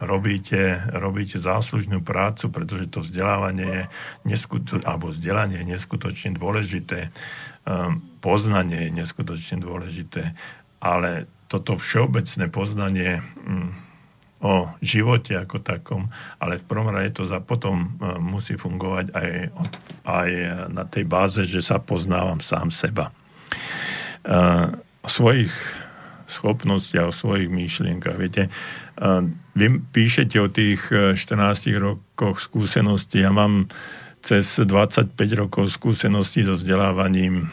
robíte, robíte záslužnú prácu, pretože to vzdelávanie je neskuto, alebo vzdelanie je neskutočne dôležité, um, poznanie je neskutočne dôležité, ale toto všeobecné poznanie um, o živote ako takom, ale v prvom rade to za potom musí fungovať aj, aj na tej báze, že sa poznávam sám seba. O svojich schopnostiach, o svojich myšlienkach. Viete, vy píšete o tých 14 e, rokoch skúseností. Ja mám cez 25 rokov skúseností so vzdelávaním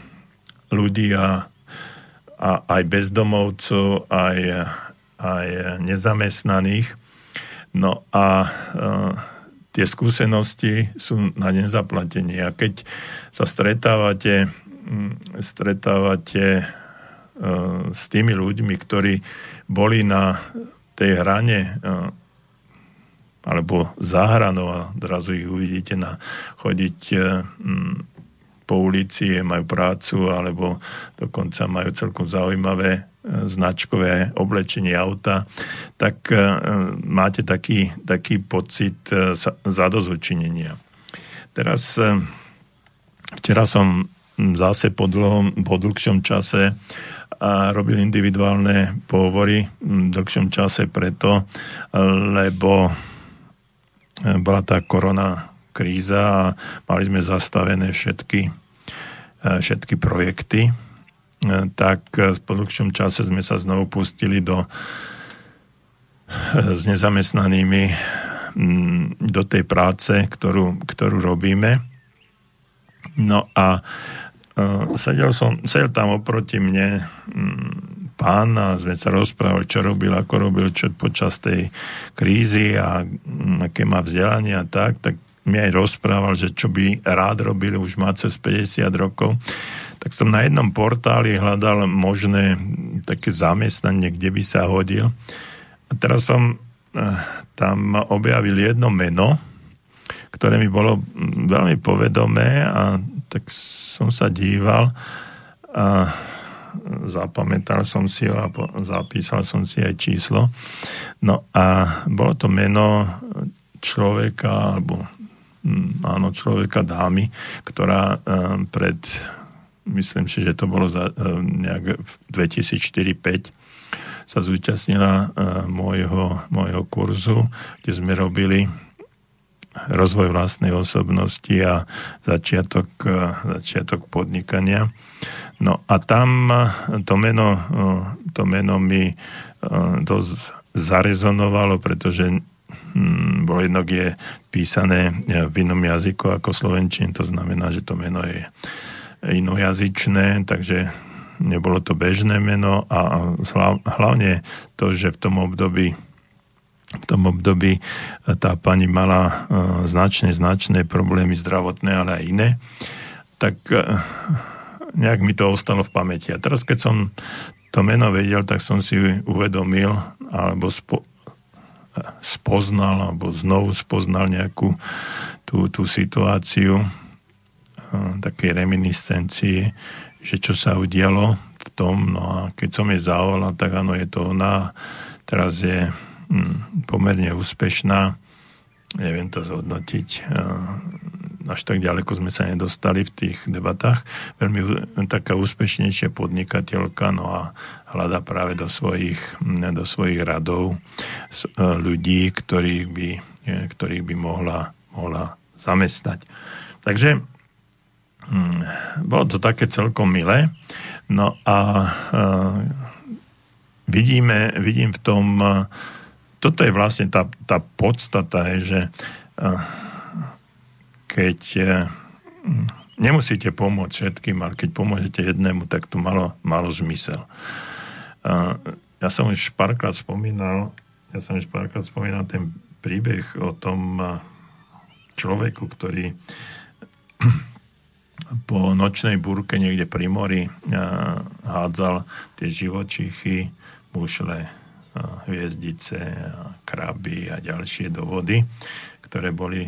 ľudí a, a aj bezdomovcov, aj, aj nezamestnaných. No a uh, tie skúsenosti sú na nezaplatenie. A keď sa stretávate, stretávate uh, s tými ľuďmi, ktorí boli na tej hrane alebo za hranou a zrazu ich uvidíte na chodiť po ulici, majú prácu alebo dokonca majú celkom zaujímavé e, značkové oblečenie auta, tak e, máte taký, taký pocit e, zadozučinenia. Teraz včera som zase po, dlhom, po dlhšom čase a robil individuálne pohovory v dlhšom čase preto, lebo e, bola tá korona kríza a mali sme zastavené všetky, e, všetky projekty. E, tak po dlhšom čase sme sa znovu pustili do s nezamestnanými do tej práce, ktorú, ktorú robíme. No a Uh, sedel, som, sedel tam oproti mne um, pán a sme sa rozprávali, čo robil, ako robil, čo počas tej krízy a um, aké má vzdelanie a tak, tak mi aj rozprával, že čo by rád robil, už má cez 50 rokov. Tak som na jednom portáli hľadal možné také zamestnanie, kde by sa hodil. A teraz som uh, tam objavil jedno meno, ktoré mi bolo veľmi povedomé a tak som sa díval a zapamätal som si ho a zapísal som si aj číslo. No a bolo to meno človeka, alebo hm, áno, človeka dámy, ktorá hm, pred myslím si, že to bolo za, nejak v 2004-2005, sa zúčastnila môjho, môjho kurzu, kde sme robili rozvoj vlastnej osobnosti a začiatok, začiatok podnikania. No a tam to meno, to meno mi dosť zarezonovalo, pretože bolo jednak je písané v inom jazyku ako slovenčin, to znamená, že to meno je inojazyčné, takže nebolo to bežné meno a hlavne to, že v tom období v tom období tá pani mala e, značné, značné problémy zdravotné, ale aj iné, tak e, nejak mi to ostalo v pamäti. A teraz, keď som to meno vedel, tak som si uvedomil, alebo spo, spoznal, alebo znovu spoznal nejakú tú, tú situáciu také reminiscencie, že čo sa udialo v tom, no a keď som jej zavolal, tak áno, je to ona, teraz je pomerne úspešná, neviem to zhodnotiť, až tak ďaleko sme sa nedostali v tých debatách. Veľmi taká úspešnejšia podnikateľka, no a hľada práve do svojich, do svojich radov e, ľudí, ktorých by, e, ktorých by mohla, mohla zamestnať. Takže hm, bolo to také celkom milé. No a vidíme, vidím v tom, uh, toto je vlastne tá, tá podstata, je, že uh, keď e, nemusíte pomôcť všetkým, ale keď pomôžete jednému, tak to malo, malo zmysel. Ja som už párkrát spomínal, ja som už párkrát spomínal ten príbeh o tom človeku, ktorý po nočnej búrke niekde pri mori hádzal tie živočichy, mušle, hviezdice, kraby a ďalšie do vody, ktoré boli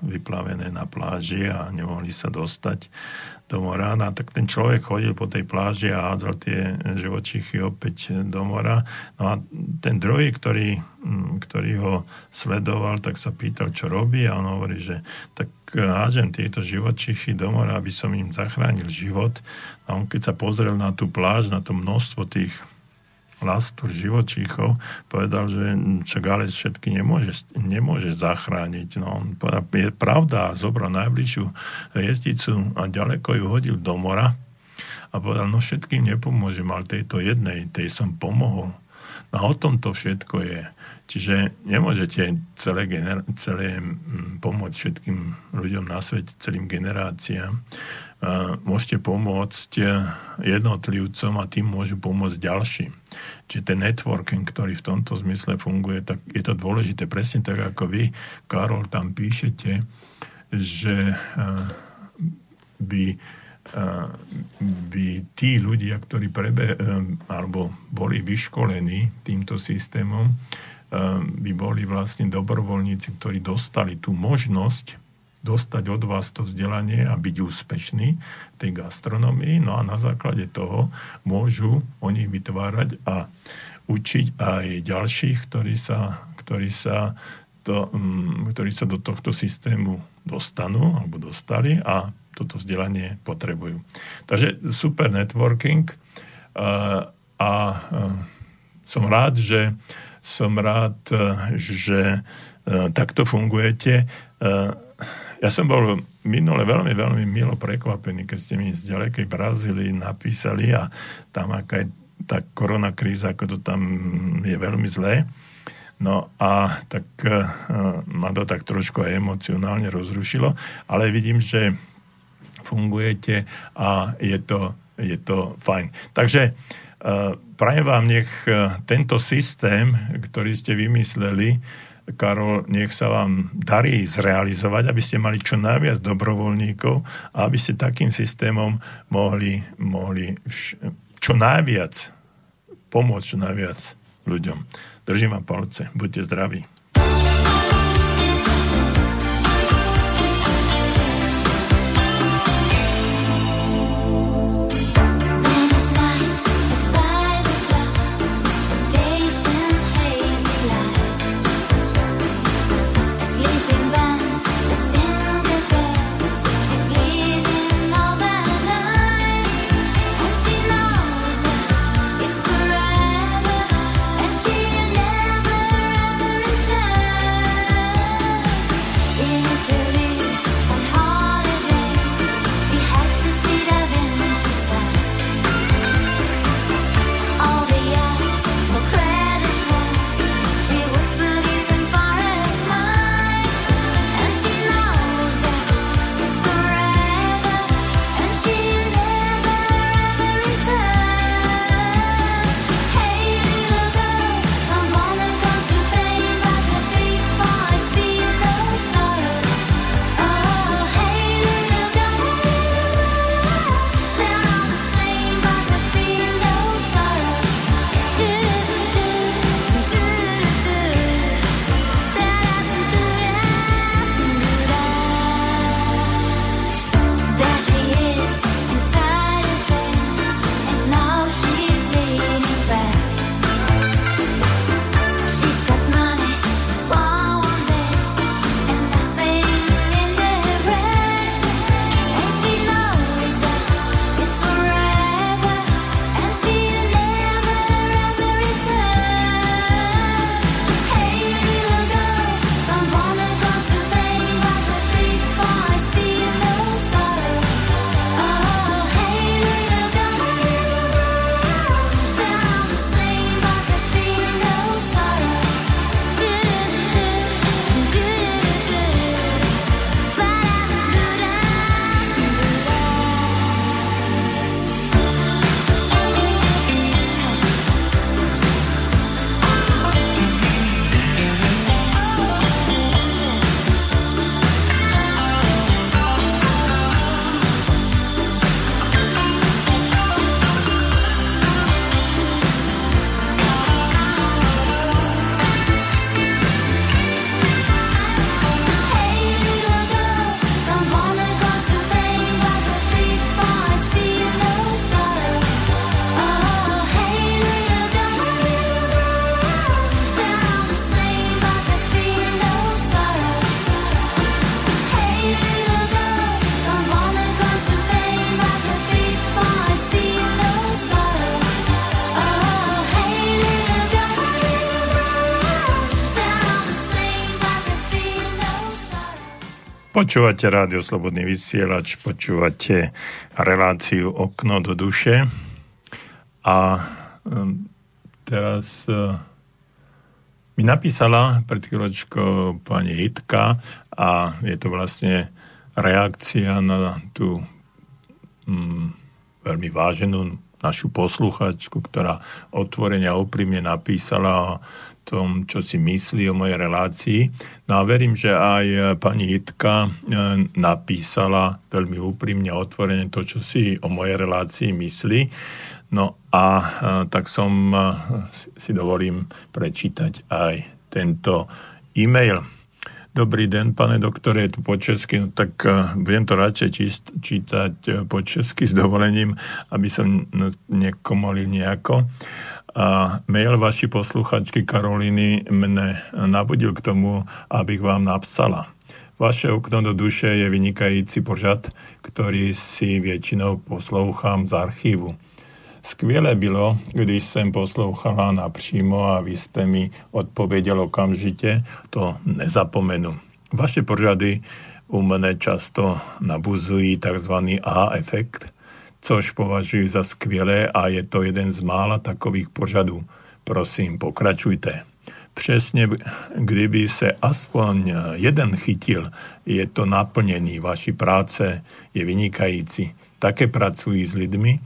vyplavené na pláži a nemohli sa dostať do mora. No, tak ten človek chodil po tej pláži a hádzal tie živočichy opäť do mora. No a ten druhý, ktorý, ktorý ho sledoval, tak sa pýtal, čo robí a on hovorí, že tak hážem tieto živočichy do mora, aby som im zachránil život. A on keď sa pozrel na tú pláž, na to množstvo tých lastúr živočíchov, povedal, že čak ale všetky nemôže, nemôže zachrániť. No, je pravda, zobral najbližšiu jezdicu a ďaleko ju hodil do mora a povedal, no všetkým nepomôžem, ale tejto jednej, tej som pomohol. No a o tom to všetko je. Čiže nemôžete celé, gener- celé pomôcť všetkým ľuďom na svete, celým generáciám môžete pomôcť e, jednotlivcom a tým môžu pomôcť ďalším. Čiže ten networking, ktorý v tomto zmysle funguje, tak je to dôležité. Presne tak, ako vy, Karol, tam píšete, že e, by, e, by tí ľudia, ktorí prebe, alebo boli vyškolení týmto systémom, by boli vlastne dobrovoľníci, ktorí dostali tú možnosť dostať od vás to vzdelanie a byť úspešný tej gastronomii. No a na základe toho môžu oni vytvárať a učiť aj ďalších, ktorí sa, ktorí sa, to, um, ktorí sa do tohto systému dostanú alebo dostali a toto vzdelanie potrebujú. Takže super networking uh, a uh, som rád, že som rád, že uh, takto fungujete. Ja som bol minule veľmi, veľmi milo prekvapený, keď ste mi z ďalekej Brazílii napísali a tam aká je tá korona kríza, ako to tam je veľmi zlé. No a tak uh, ma to tak trošku aj emocionálne rozrušilo, ale vidím, že fungujete a je to, je to fajn. Takže uh, prajem vám nech uh, tento systém, ktorý ste vymysleli, Karol, nech sa vám darí zrealizovať, aby ste mali čo najviac dobrovoľníkov a aby ste takým systémom mohli, mohli čo najviac pomôcť čo najviac ľuďom. Držím vám palce, buďte zdraví. Počúvate rádio Slobodný vysielač, počúvate reláciu Okno do duše. A teraz uh, mi napísala pred chvíľočkou pani Hitka a je to vlastne reakcia na tú um, veľmi váženú našu posluchačku, ktorá otvorene a úprimne napísala tom, čo si myslí o mojej relácii. No a verím, že aj pani Jitka e, napísala veľmi úprimne a otvorene to, čo si o mojej relácii myslí. No a e, tak som e, si dovolím prečítať aj tento e-mail. Dobrý den, pane doktore, je tu po česky, no tak budem to radšej čítať po česky s dovolením, aby som nekomolil nejako. A mail vaší posluchačky Karoliny mne nabudil k tomu, abych vám napsala. Vaše okno do duše je vynikající pořad, který si většinou poslouchám z archivu. Skvěle bylo, když jsem poslouchala napřímo a vy jste mi odpověděl okamžitě, to nezapomenu. Vaše pořady u mne často nabuzují tzv. A-efekt, což považuji za skvělé a je to jeden z mála takových pořadů. Prosím, pokračujte. Přesně, kdyby se aspoň jeden chytil, je to naplněný. Vaši práce je vynikající. Také pracuji s lidmi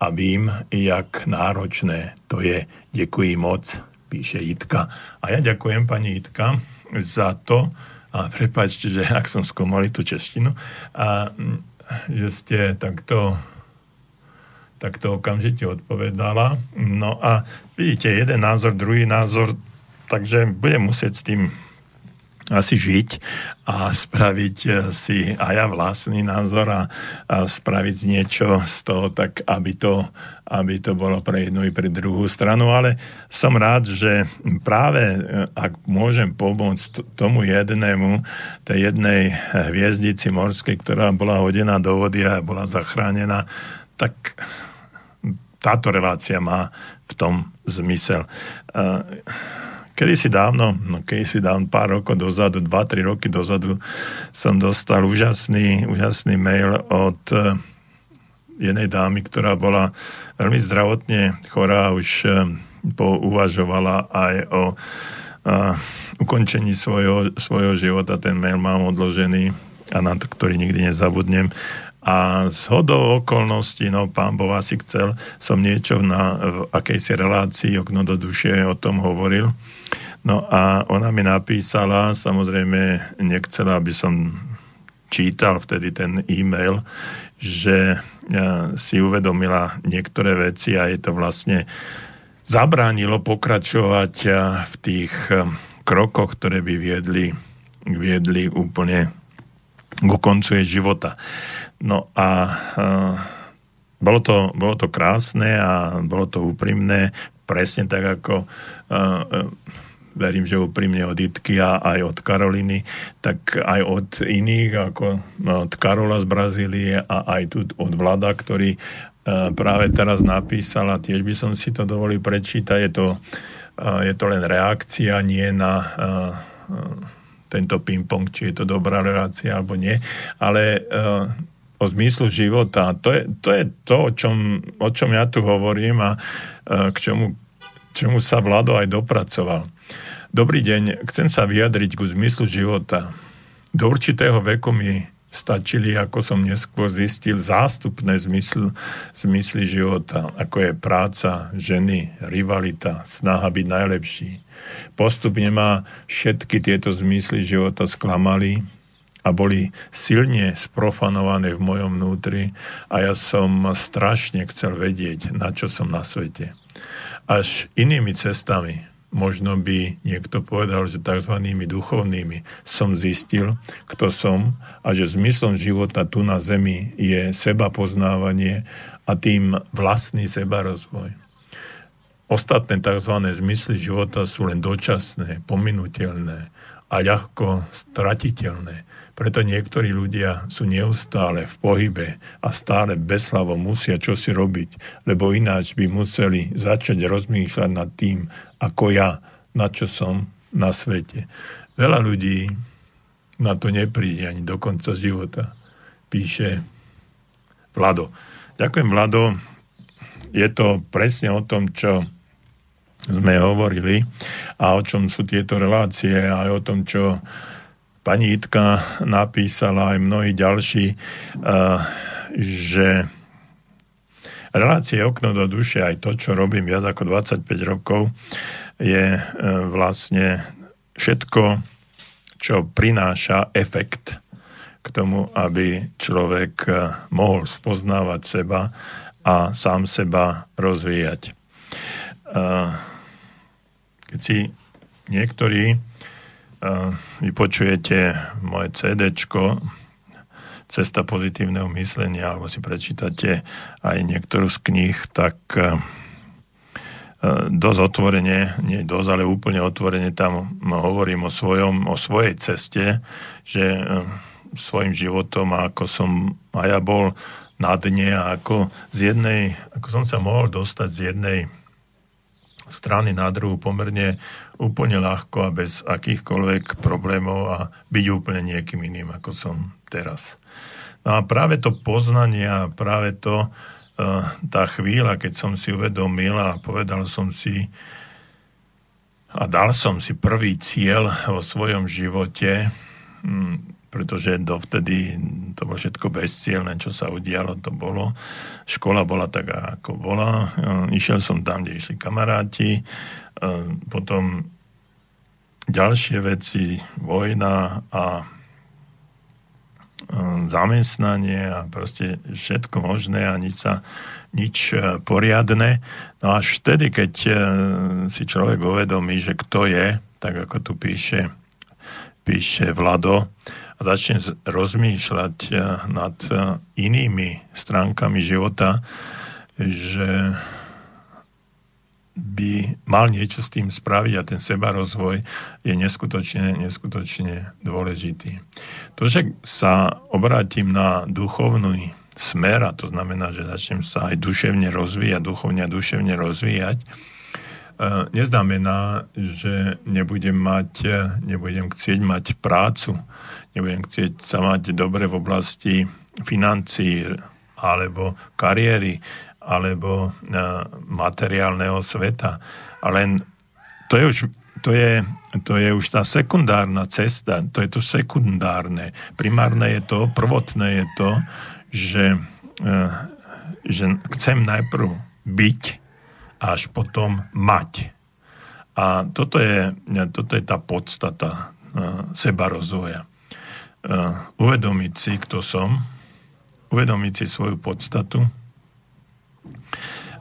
a vím, jak náročné to je. Děkuji moc, píše Jitka. A ja ďakujem pani Jitka za to, a prepačte, že ak som skomolil tú češtinu, a že ste takto tak to okamžite odpovedala. No a vidíte, jeden názor, druhý názor, takže budem musieť s tým asi žiť a spraviť eh, si aj ja vlastný názor a, a spraviť niečo z toho, tak aby to, aby to bolo pre jednu i pre druhú stranu. Ale som rád, že práve eh, ak môžem pomôcť tomu jednému, tej jednej hviezdici morskej, ktorá bola hodená do vody a bola zachránená, tak táto relácia má v tom zmysel. Kedy si dávno, no kedy si dávno, pár rokov dozadu, 2-3 roky dozadu, som dostal úžasný, úžasný mail od e, jednej dámy, ktorá bola veľmi zdravotne chorá, už e, pouvažovala aj o a, ukončení svojho, svojho života. Ten mail mám odložený a na to, ktorý nikdy nezabudnem. A z hodou okolností, no pán Boh asi chcel, som niečo na, v akejsi relácii okno do duše o tom hovoril. No a ona mi napísala, samozrejme nechcela, aby som čítal vtedy ten e-mail, že e, si uvedomila niektoré veci a je to vlastne zabránilo pokračovať e, v tých e, krokoch, ktoré by viedli, viedli úplne ku koncu jej života. No a uh, bolo, to, bolo to krásne a bolo to úprimné, presne tak ako uh, uh, verím, že úprimne od Itky a aj od Karoliny, tak aj od iných, ako od Karola z Brazílie a aj tu od Vlada, ktorý práve teraz napísal a tiež by som si to dovolil prečítať. Je to, je to len reakcia, nie na tento ping-pong, či je to dobrá relácia alebo nie, ale o zmyslu života. To je to, je to o, čom, o čom ja tu hovorím a k čomu, čomu sa Vlado aj dopracoval. Dobrý deň, chcem sa vyjadriť ku zmyslu života. Do určitého veku mi stačili, ako som neskôr zistil, zástupné zmysl, zmysly života, ako je práca, ženy, rivalita, snaha byť najlepší. Postupne ma všetky tieto zmysly života sklamali, a boli silne sprofanované v mojom vnútri a ja som strašne chcel vedieť, na čo som na svete. Až inými cestami, možno by niekto povedal, že tzv. duchovnými, som zistil, kto som a že zmyslom života tu na zemi je seba poznávanie a tým vlastný seba rozvoj. Ostatné tzv. zmysly života sú len dočasné, pominutelné a ľahko stratiteľné preto niektorí ľudia sú neustále v pohybe a stále bezslavo musia čosi robiť, lebo ináč by museli začať rozmýšľať nad tým, ako ja, na čo som na svete. Veľa ľudí na to nepríde ani do konca života. Píše Vlado. Ďakujem, Vlado. Je to presne o tom, čo sme hovorili a o čom sú tieto relácie aj o tom, čo pani Itka napísala aj mnohí ďalší, že relácie okno do duše, aj to, čo robím viac ako 25 rokov, je e, vlastne všetko, čo prináša efekt k tomu, aby človek e, mohol spoznávať seba a sám seba rozvíjať. E, keď si niektorí vypočujete moje CD, Cesta pozitívneho myslenia, alebo si prečítate aj niektorú z kníh, tak dosť otvorene, nie dosť, ale úplne otvorene tam hovorím o, svojom, o svojej ceste, že svojim životom, ako som a ja bol na dne a ako z jednej, ako som sa mohol dostať z jednej strany na druhú pomerne úplne ľahko a bez akýchkoľvek problémov a byť úplne niekým iným, ako som teraz. No a práve to poznanie a práve to, Eh, tá chvíľa, keď som si uvedomil a povedal som si a dal som si prvý cieľ vo svojom živote, hm, pretože dovtedy to bolo všetko bezcielne, čo sa udialo, to bolo. Škola bola taká, ako bola. Eh, išiel som tam, kde išli kamaráti. Eh, potom ďalšie veci, vojna a Um, zamestnanie a proste všetko možné a nič, sa, nič poriadne. No až vtedy, keď si človek uvedomí, že kto je, tak ako tu píše, píše Vlado, a začne rozmýšľať uh, nad inými stránkami života, že by mal niečo s tým spraviť a ten seba rozvoj je neskutočne, neskutočne dôležitý. To, že sa obrátim na duchovný smer, a to znamená, že začnem sa aj duševne rozvíjať, duchovne a duševne rozvíjať, e, neznamená, že nebudem mať, nebudem chcieť mať prácu, nebudem chcieť sa mať dobre v oblasti financií alebo kariéry, alebo e, materiálneho sveta. A len to je už to je, to je už tá sekundárna cesta, to je to sekundárne. Primárne je to, prvotné je to, že, e, že chcem najprv byť, až potom mať. A toto je, toto je tá podstata e, seba rozvoja. Uvedomiť si, kto som, uvedomiť si svoju podstatu,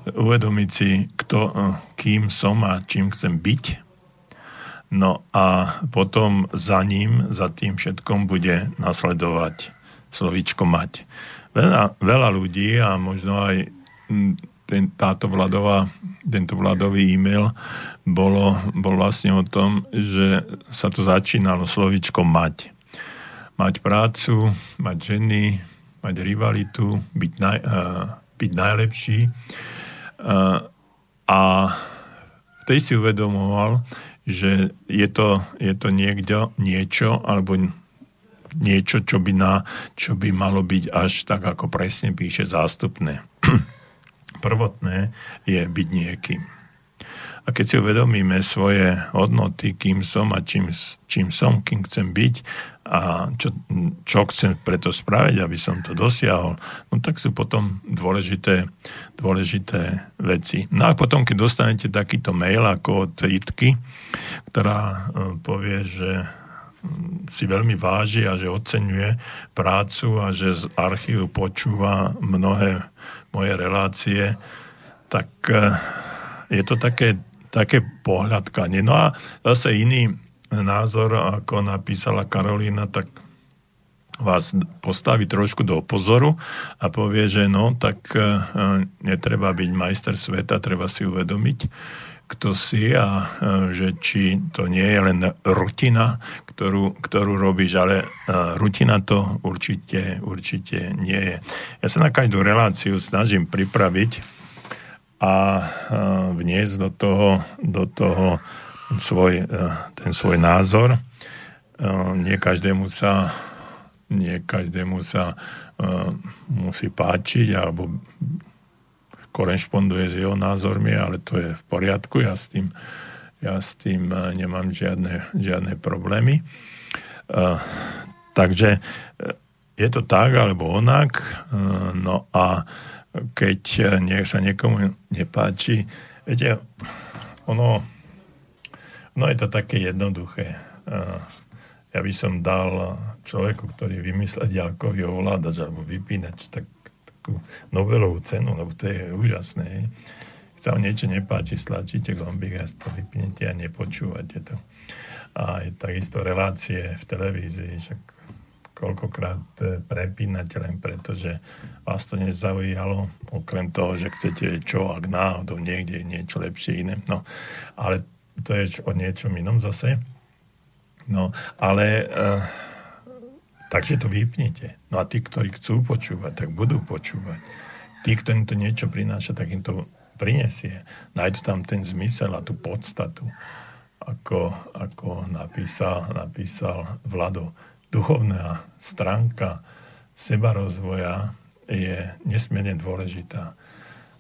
uvedomiť si, kto, e, kým som a čím chcem byť. No a potom za ním, za tým všetkom bude nasledovať slovičko mať. Veľa, veľa ľudí a možno aj ten, táto vladová, tento vladový e-mail bolo, bol vlastne o tom, že sa to začínalo slovičko mať. Mať prácu, mať ženy, mať rivalitu, byť, naj, uh, byť najlepší a vtedy si uvedomoval, že je to, je to niekto, niečo, alebo niečo, čo by, na, čo by malo byť až tak, ako presne píše zástupné. Prvotné je byť niekým. A keď si uvedomíme svoje hodnoty, kým som a čím, čím som, kým chcem byť a čo, čo chcem preto spraviť, aby som to dosiahol, no tak sú potom dôležité, dôležité veci. No a potom, keď dostanete takýto mail ako od Itky, ktorá e, povie, že mm, si veľmi váži a že oceňuje prácu a že z archívu počúva mnohé moje relácie, tak e, je to také, také pohľadkanie. No a zase iný názor, ako napísala Karolína, tak vás postaví trošku do pozoru a povie, že no, tak e, netreba byť majster sveta, treba si uvedomiť, kto si a e, že či to nie je len rutina, ktorú, ktorú robíš, ale e, rutina to určite, určite nie je. Ja sa na každú reláciu snažím pripraviť a vniesť do toho, do toho svoj, ten svoj názor. nie každému sa nie každému sa musí páčiť alebo korešponduje s jeho názormi, ale to je v poriadku, ja s tým, ja s tým uh, nemám žiadne, žiadne problémy. Uh, takže je to tak alebo onak, uh, no a keď nech sa niekomu nepáči, viete, ono, ono je to také jednoduché. Uh, ja by som dal človeku, ktorý vymyslel ďalkový ovládač alebo vypínač, tak, takú Nobelovú cenu, lebo to je úžasné. Keď sa vám niečo nepáči, stlačíte gombík a to vypnete a nepočúvate to. A je takisto relácie v televízii, však koľkokrát e, prepínate len preto, že vás to nezaujalo, okrem toho, že chcete čo, ak náhodou niekde je niečo lepšie iné. No, ale to je o niečom inom zase. No, ale... Uh, takže to vypnite. No a tí, ktorí chcú počúvať, tak budú počúvať. Tí, ktorým to niečo prináša, tak im to prinesie. Nájdu tam ten zmysel a tú podstatu. Ako, ako napísal, napísal Vlado. Duchovná stránka sebarozvoja je nesmierne dôležitá.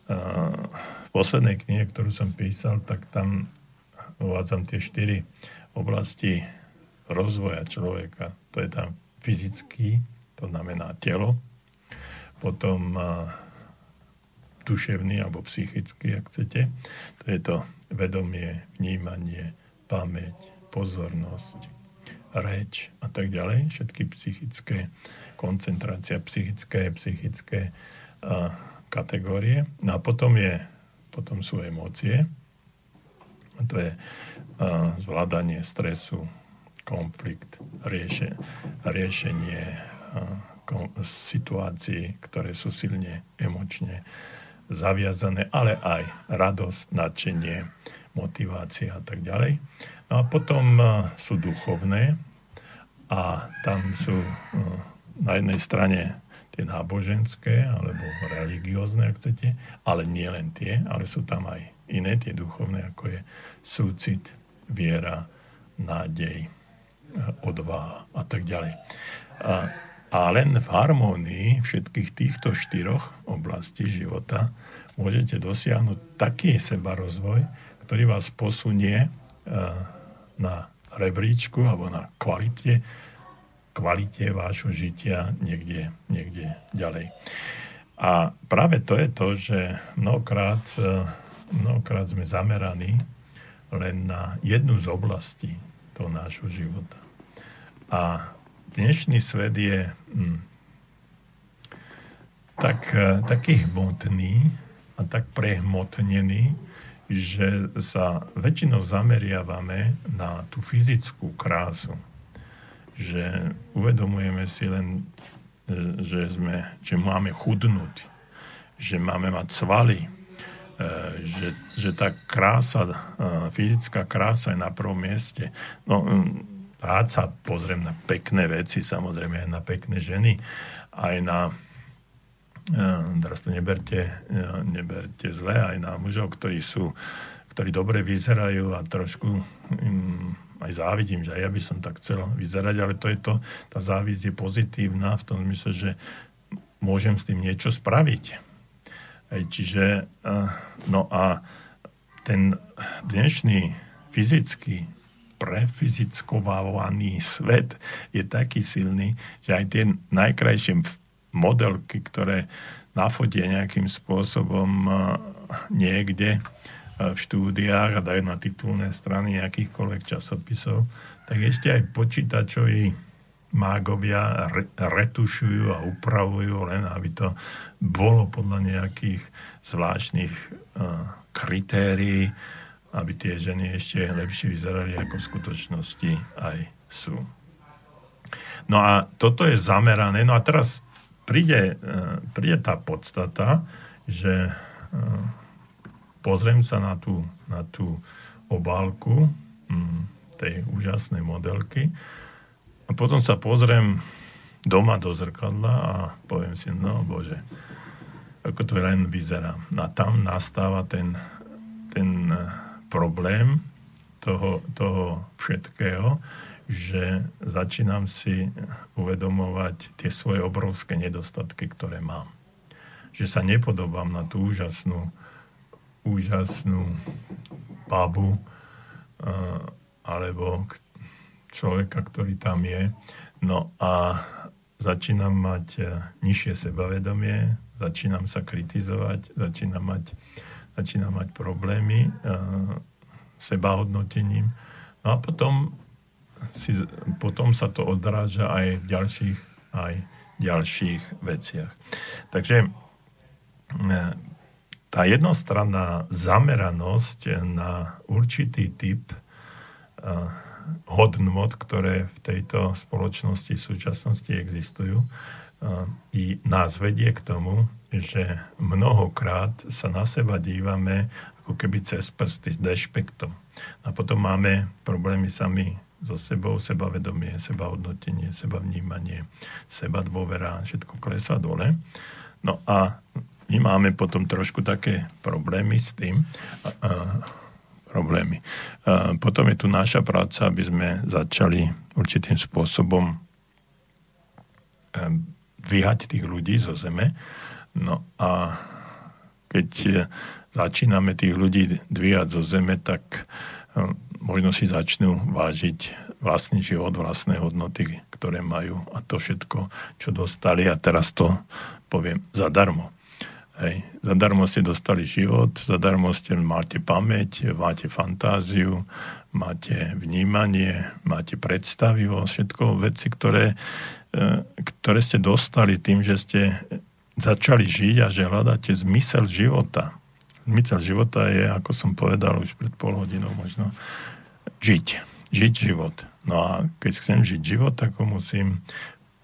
V poslednej knihe, ktorú som písal, tak tam uvádzam tie štyri oblasti rozvoja človeka. To je tam fyzický, to znamená telo, potom duševný alebo psychický, ak chcete. To je to vedomie, vnímanie, pamäť, pozornosť, reč a tak ďalej. Všetky psychické, koncentrácia psychické, psychické a, kategórie. No a potom, je, potom sú emócie. A to je a, zvládanie stresu, konflikt, rieše, riešenie situácií, ktoré sú silne emočne zaviazané, ale aj radosť, nadšenie, motivácia a tak ďalej. No a potom sú duchovné a tam sú na jednej strane tie náboženské alebo religiózne, ak chcete, ale nie len tie, ale sú tam aj iné, tie duchovné, ako je súcit, viera, nádej, odvaha a tak ďalej. A, a len v harmónii všetkých týchto štyroch oblastí života môžete dosiahnuť taký sebarozvoj, ktorý vás posunie na rebríčku alebo na kvalite, kvalite vášho žitia niekde, niekde ďalej. A práve to je to, že mnohokrát, mnohokrát sme zameraní len na jednu z oblastí toho nášho života. A dnešný svet je hm, tak, e, taký hmotný a tak prehmotnený, že sa väčšinou zameriavame na tú fyzickú krásu. Že uvedomujeme si len, e, že, sme, že máme chudnúť, že máme mať svaly, že, že tá krása, e, fyzická krása je na prvom mieste. No, rád sa pozriem na pekné veci, samozrejme aj na pekné ženy, aj na e, teraz to neberte, neberte zle, aj na mužov, ktorí sú, ktorí dobre vyzerajú a trošku im aj závidím, že aj ja by som tak chcel vyzerať, ale to je to, tá závisť je pozitívna v tom zmysle, že môžem s tým niečo spraviť Hej, čiže, no a ten dnešný fyzický prefyzickovaný svet je taký silný, že aj tie najkrajšie modelky, ktoré nafotia nejakým spôsobom niekde v štúdiách a dajú na titulné strany akýchkoľvek časopisov, tak ešte aj počítačoví mágovia re, retušujú a upravujú len, aby to bolo podľa nejakých zvláštnych uh, kritérií, aby tie ženy ešte lepšie vyzerali, ako v skutočnosti aj sú. No a toto je zamerané. No a teraz príde, uh, príde tá podstata, že uh, pozriem sa na tú, na tú obálku um, tej úžasnej modelky a potom sa pozriem doma do zrkadla a poviem si, no bože, ako to len vyzerá. A tam nastáva ten, ten eh, problém toho, toho všetkého, že začínam si uvedomovať tie svoje obrovské nedostatky, ktoré mám. Že sa nepodobám na tú úžasnú, úžasnú babu alebo človeka, ktorý tam je. No a začínam mať e, nižšie sebavedomie, začínam sa kritizovať, začínam mať, začínam mať problémy sebahodnotením. No a potom si, potom sa to odráža aj v ďalších, aj ďalších veciach. Takže e, tá jednostranná zameranosť na určitý typ e, hodnot, ktoré v tejto spoločnosti v súčasnosti existujú, i nás vedie k tomu, že mnohokrát sa na seba dívame ako keby cez prsty s dešpektom. A potom máme problémy sami so sebou, sebavedomie, sebahodnotenie, sebavnímanie, seba dôvera, všetko klesá dole. No a my máme potom trošku také problémy s tým, a, a, problémy. Potom je tu naša práca, aby sme začali určitým spôsobom vyhať tých ľudí zo zeme. No a keď začíname tých ľudí dvíhať zo zeme, tak možno si začnú vážiť vlastný život, vlastné hodnoty, ktoré majú a to všetko, čo dostali a teraz to poviem zadarmo. Hej. Zadarmo ste dostali život, zadarmo ste máte pamäť, máte fantáziu, máte vnímanie, máte predstavivosť, všetko veci, ktoré, e, ktoré ste dostali tým, že ste začali žiť a že hľadáte zmysel života. Zmysel života je, ako som povedal už pred pol hodinou možno, žiť. Žiť život. No a keď chcem žiť život, tak ho musím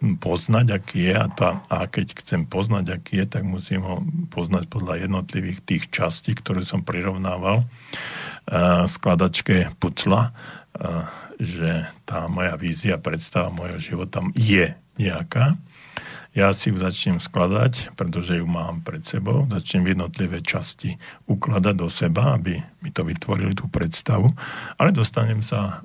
poznať, aký je a, tá, a keď chcem poznať, aký je, tak musím ho poznať podľa jednotlivých tých častí, ktoré som prirovnával. Uh, skladačke pucla, uh, že tá moja vízia, predstava mojho života je nejaká. Ja si ju začnem skladať, pretože ju mám pred sebou, začnem jednotlivé časti ukladať do seba, aby mi to vytvorili tú predstavu, ale dostanem sa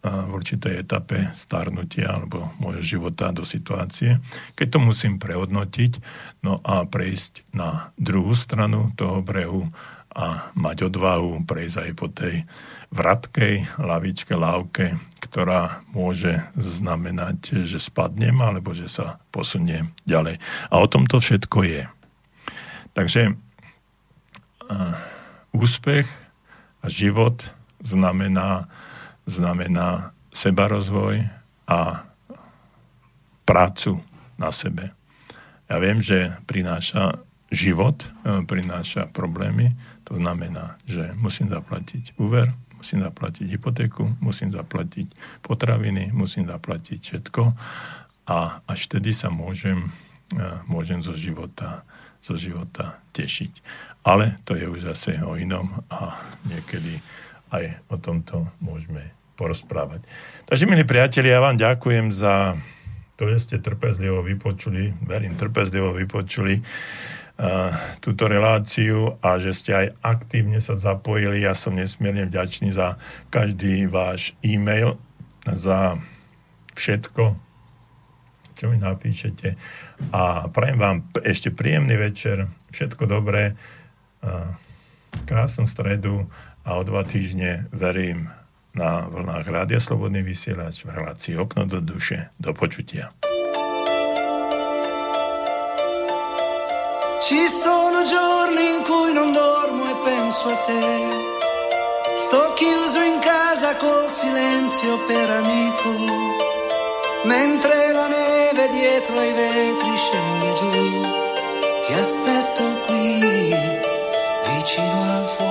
v určitej etape starnutia alebo môjho života do situácie, keď to musím prehodnotiť, no a prejsť na druhú stranu toho brehu a mať odvahu prejsť aj po tej vratkej lavičke, lávke, ktorá môže znamenať, že spadnem alebo že sa posuniem ďalej. A o tom to všetko je. Takže úspech a život znamená, znamená sebarozvoj a prácu na sebe. Ja viem, že prináša život, prináša problémy, to znamená, že musím zaplatiť úver, musím zaplatiť hypotéku, musím zaplatiť potraviny, musím zaplatiť všetko a až vtedy sa môžem, e, môžem zo života, zo života tešiť. Ale to je už zase o inom a niekedy aj o tomto môžeme porozprávať. Takže, milí priatelia, ja vám ďakujem za to, že ste trpezlivo vypočuli, verím, trpezlivo vypočuli túto reláciu a že ste aj aktívne sa zapojili. Ja som nesmierne vďačný za každý váš e-mail, za všetko, čo mi napíšete. A prajem vám ešte príjemný večer, všetko dobré, krásnu stredu a o dva týždne verím na vlnách Rádia Slobodný vysielač v relácii Okno do duše. Do počutia. Ci sono giorni in cui non dormo e penso a te. Sto chiuso in casa col silenzio per amico, mentre la neve dietro ai vetri scende giù. Ti aspetto qui, vicino al fuoco.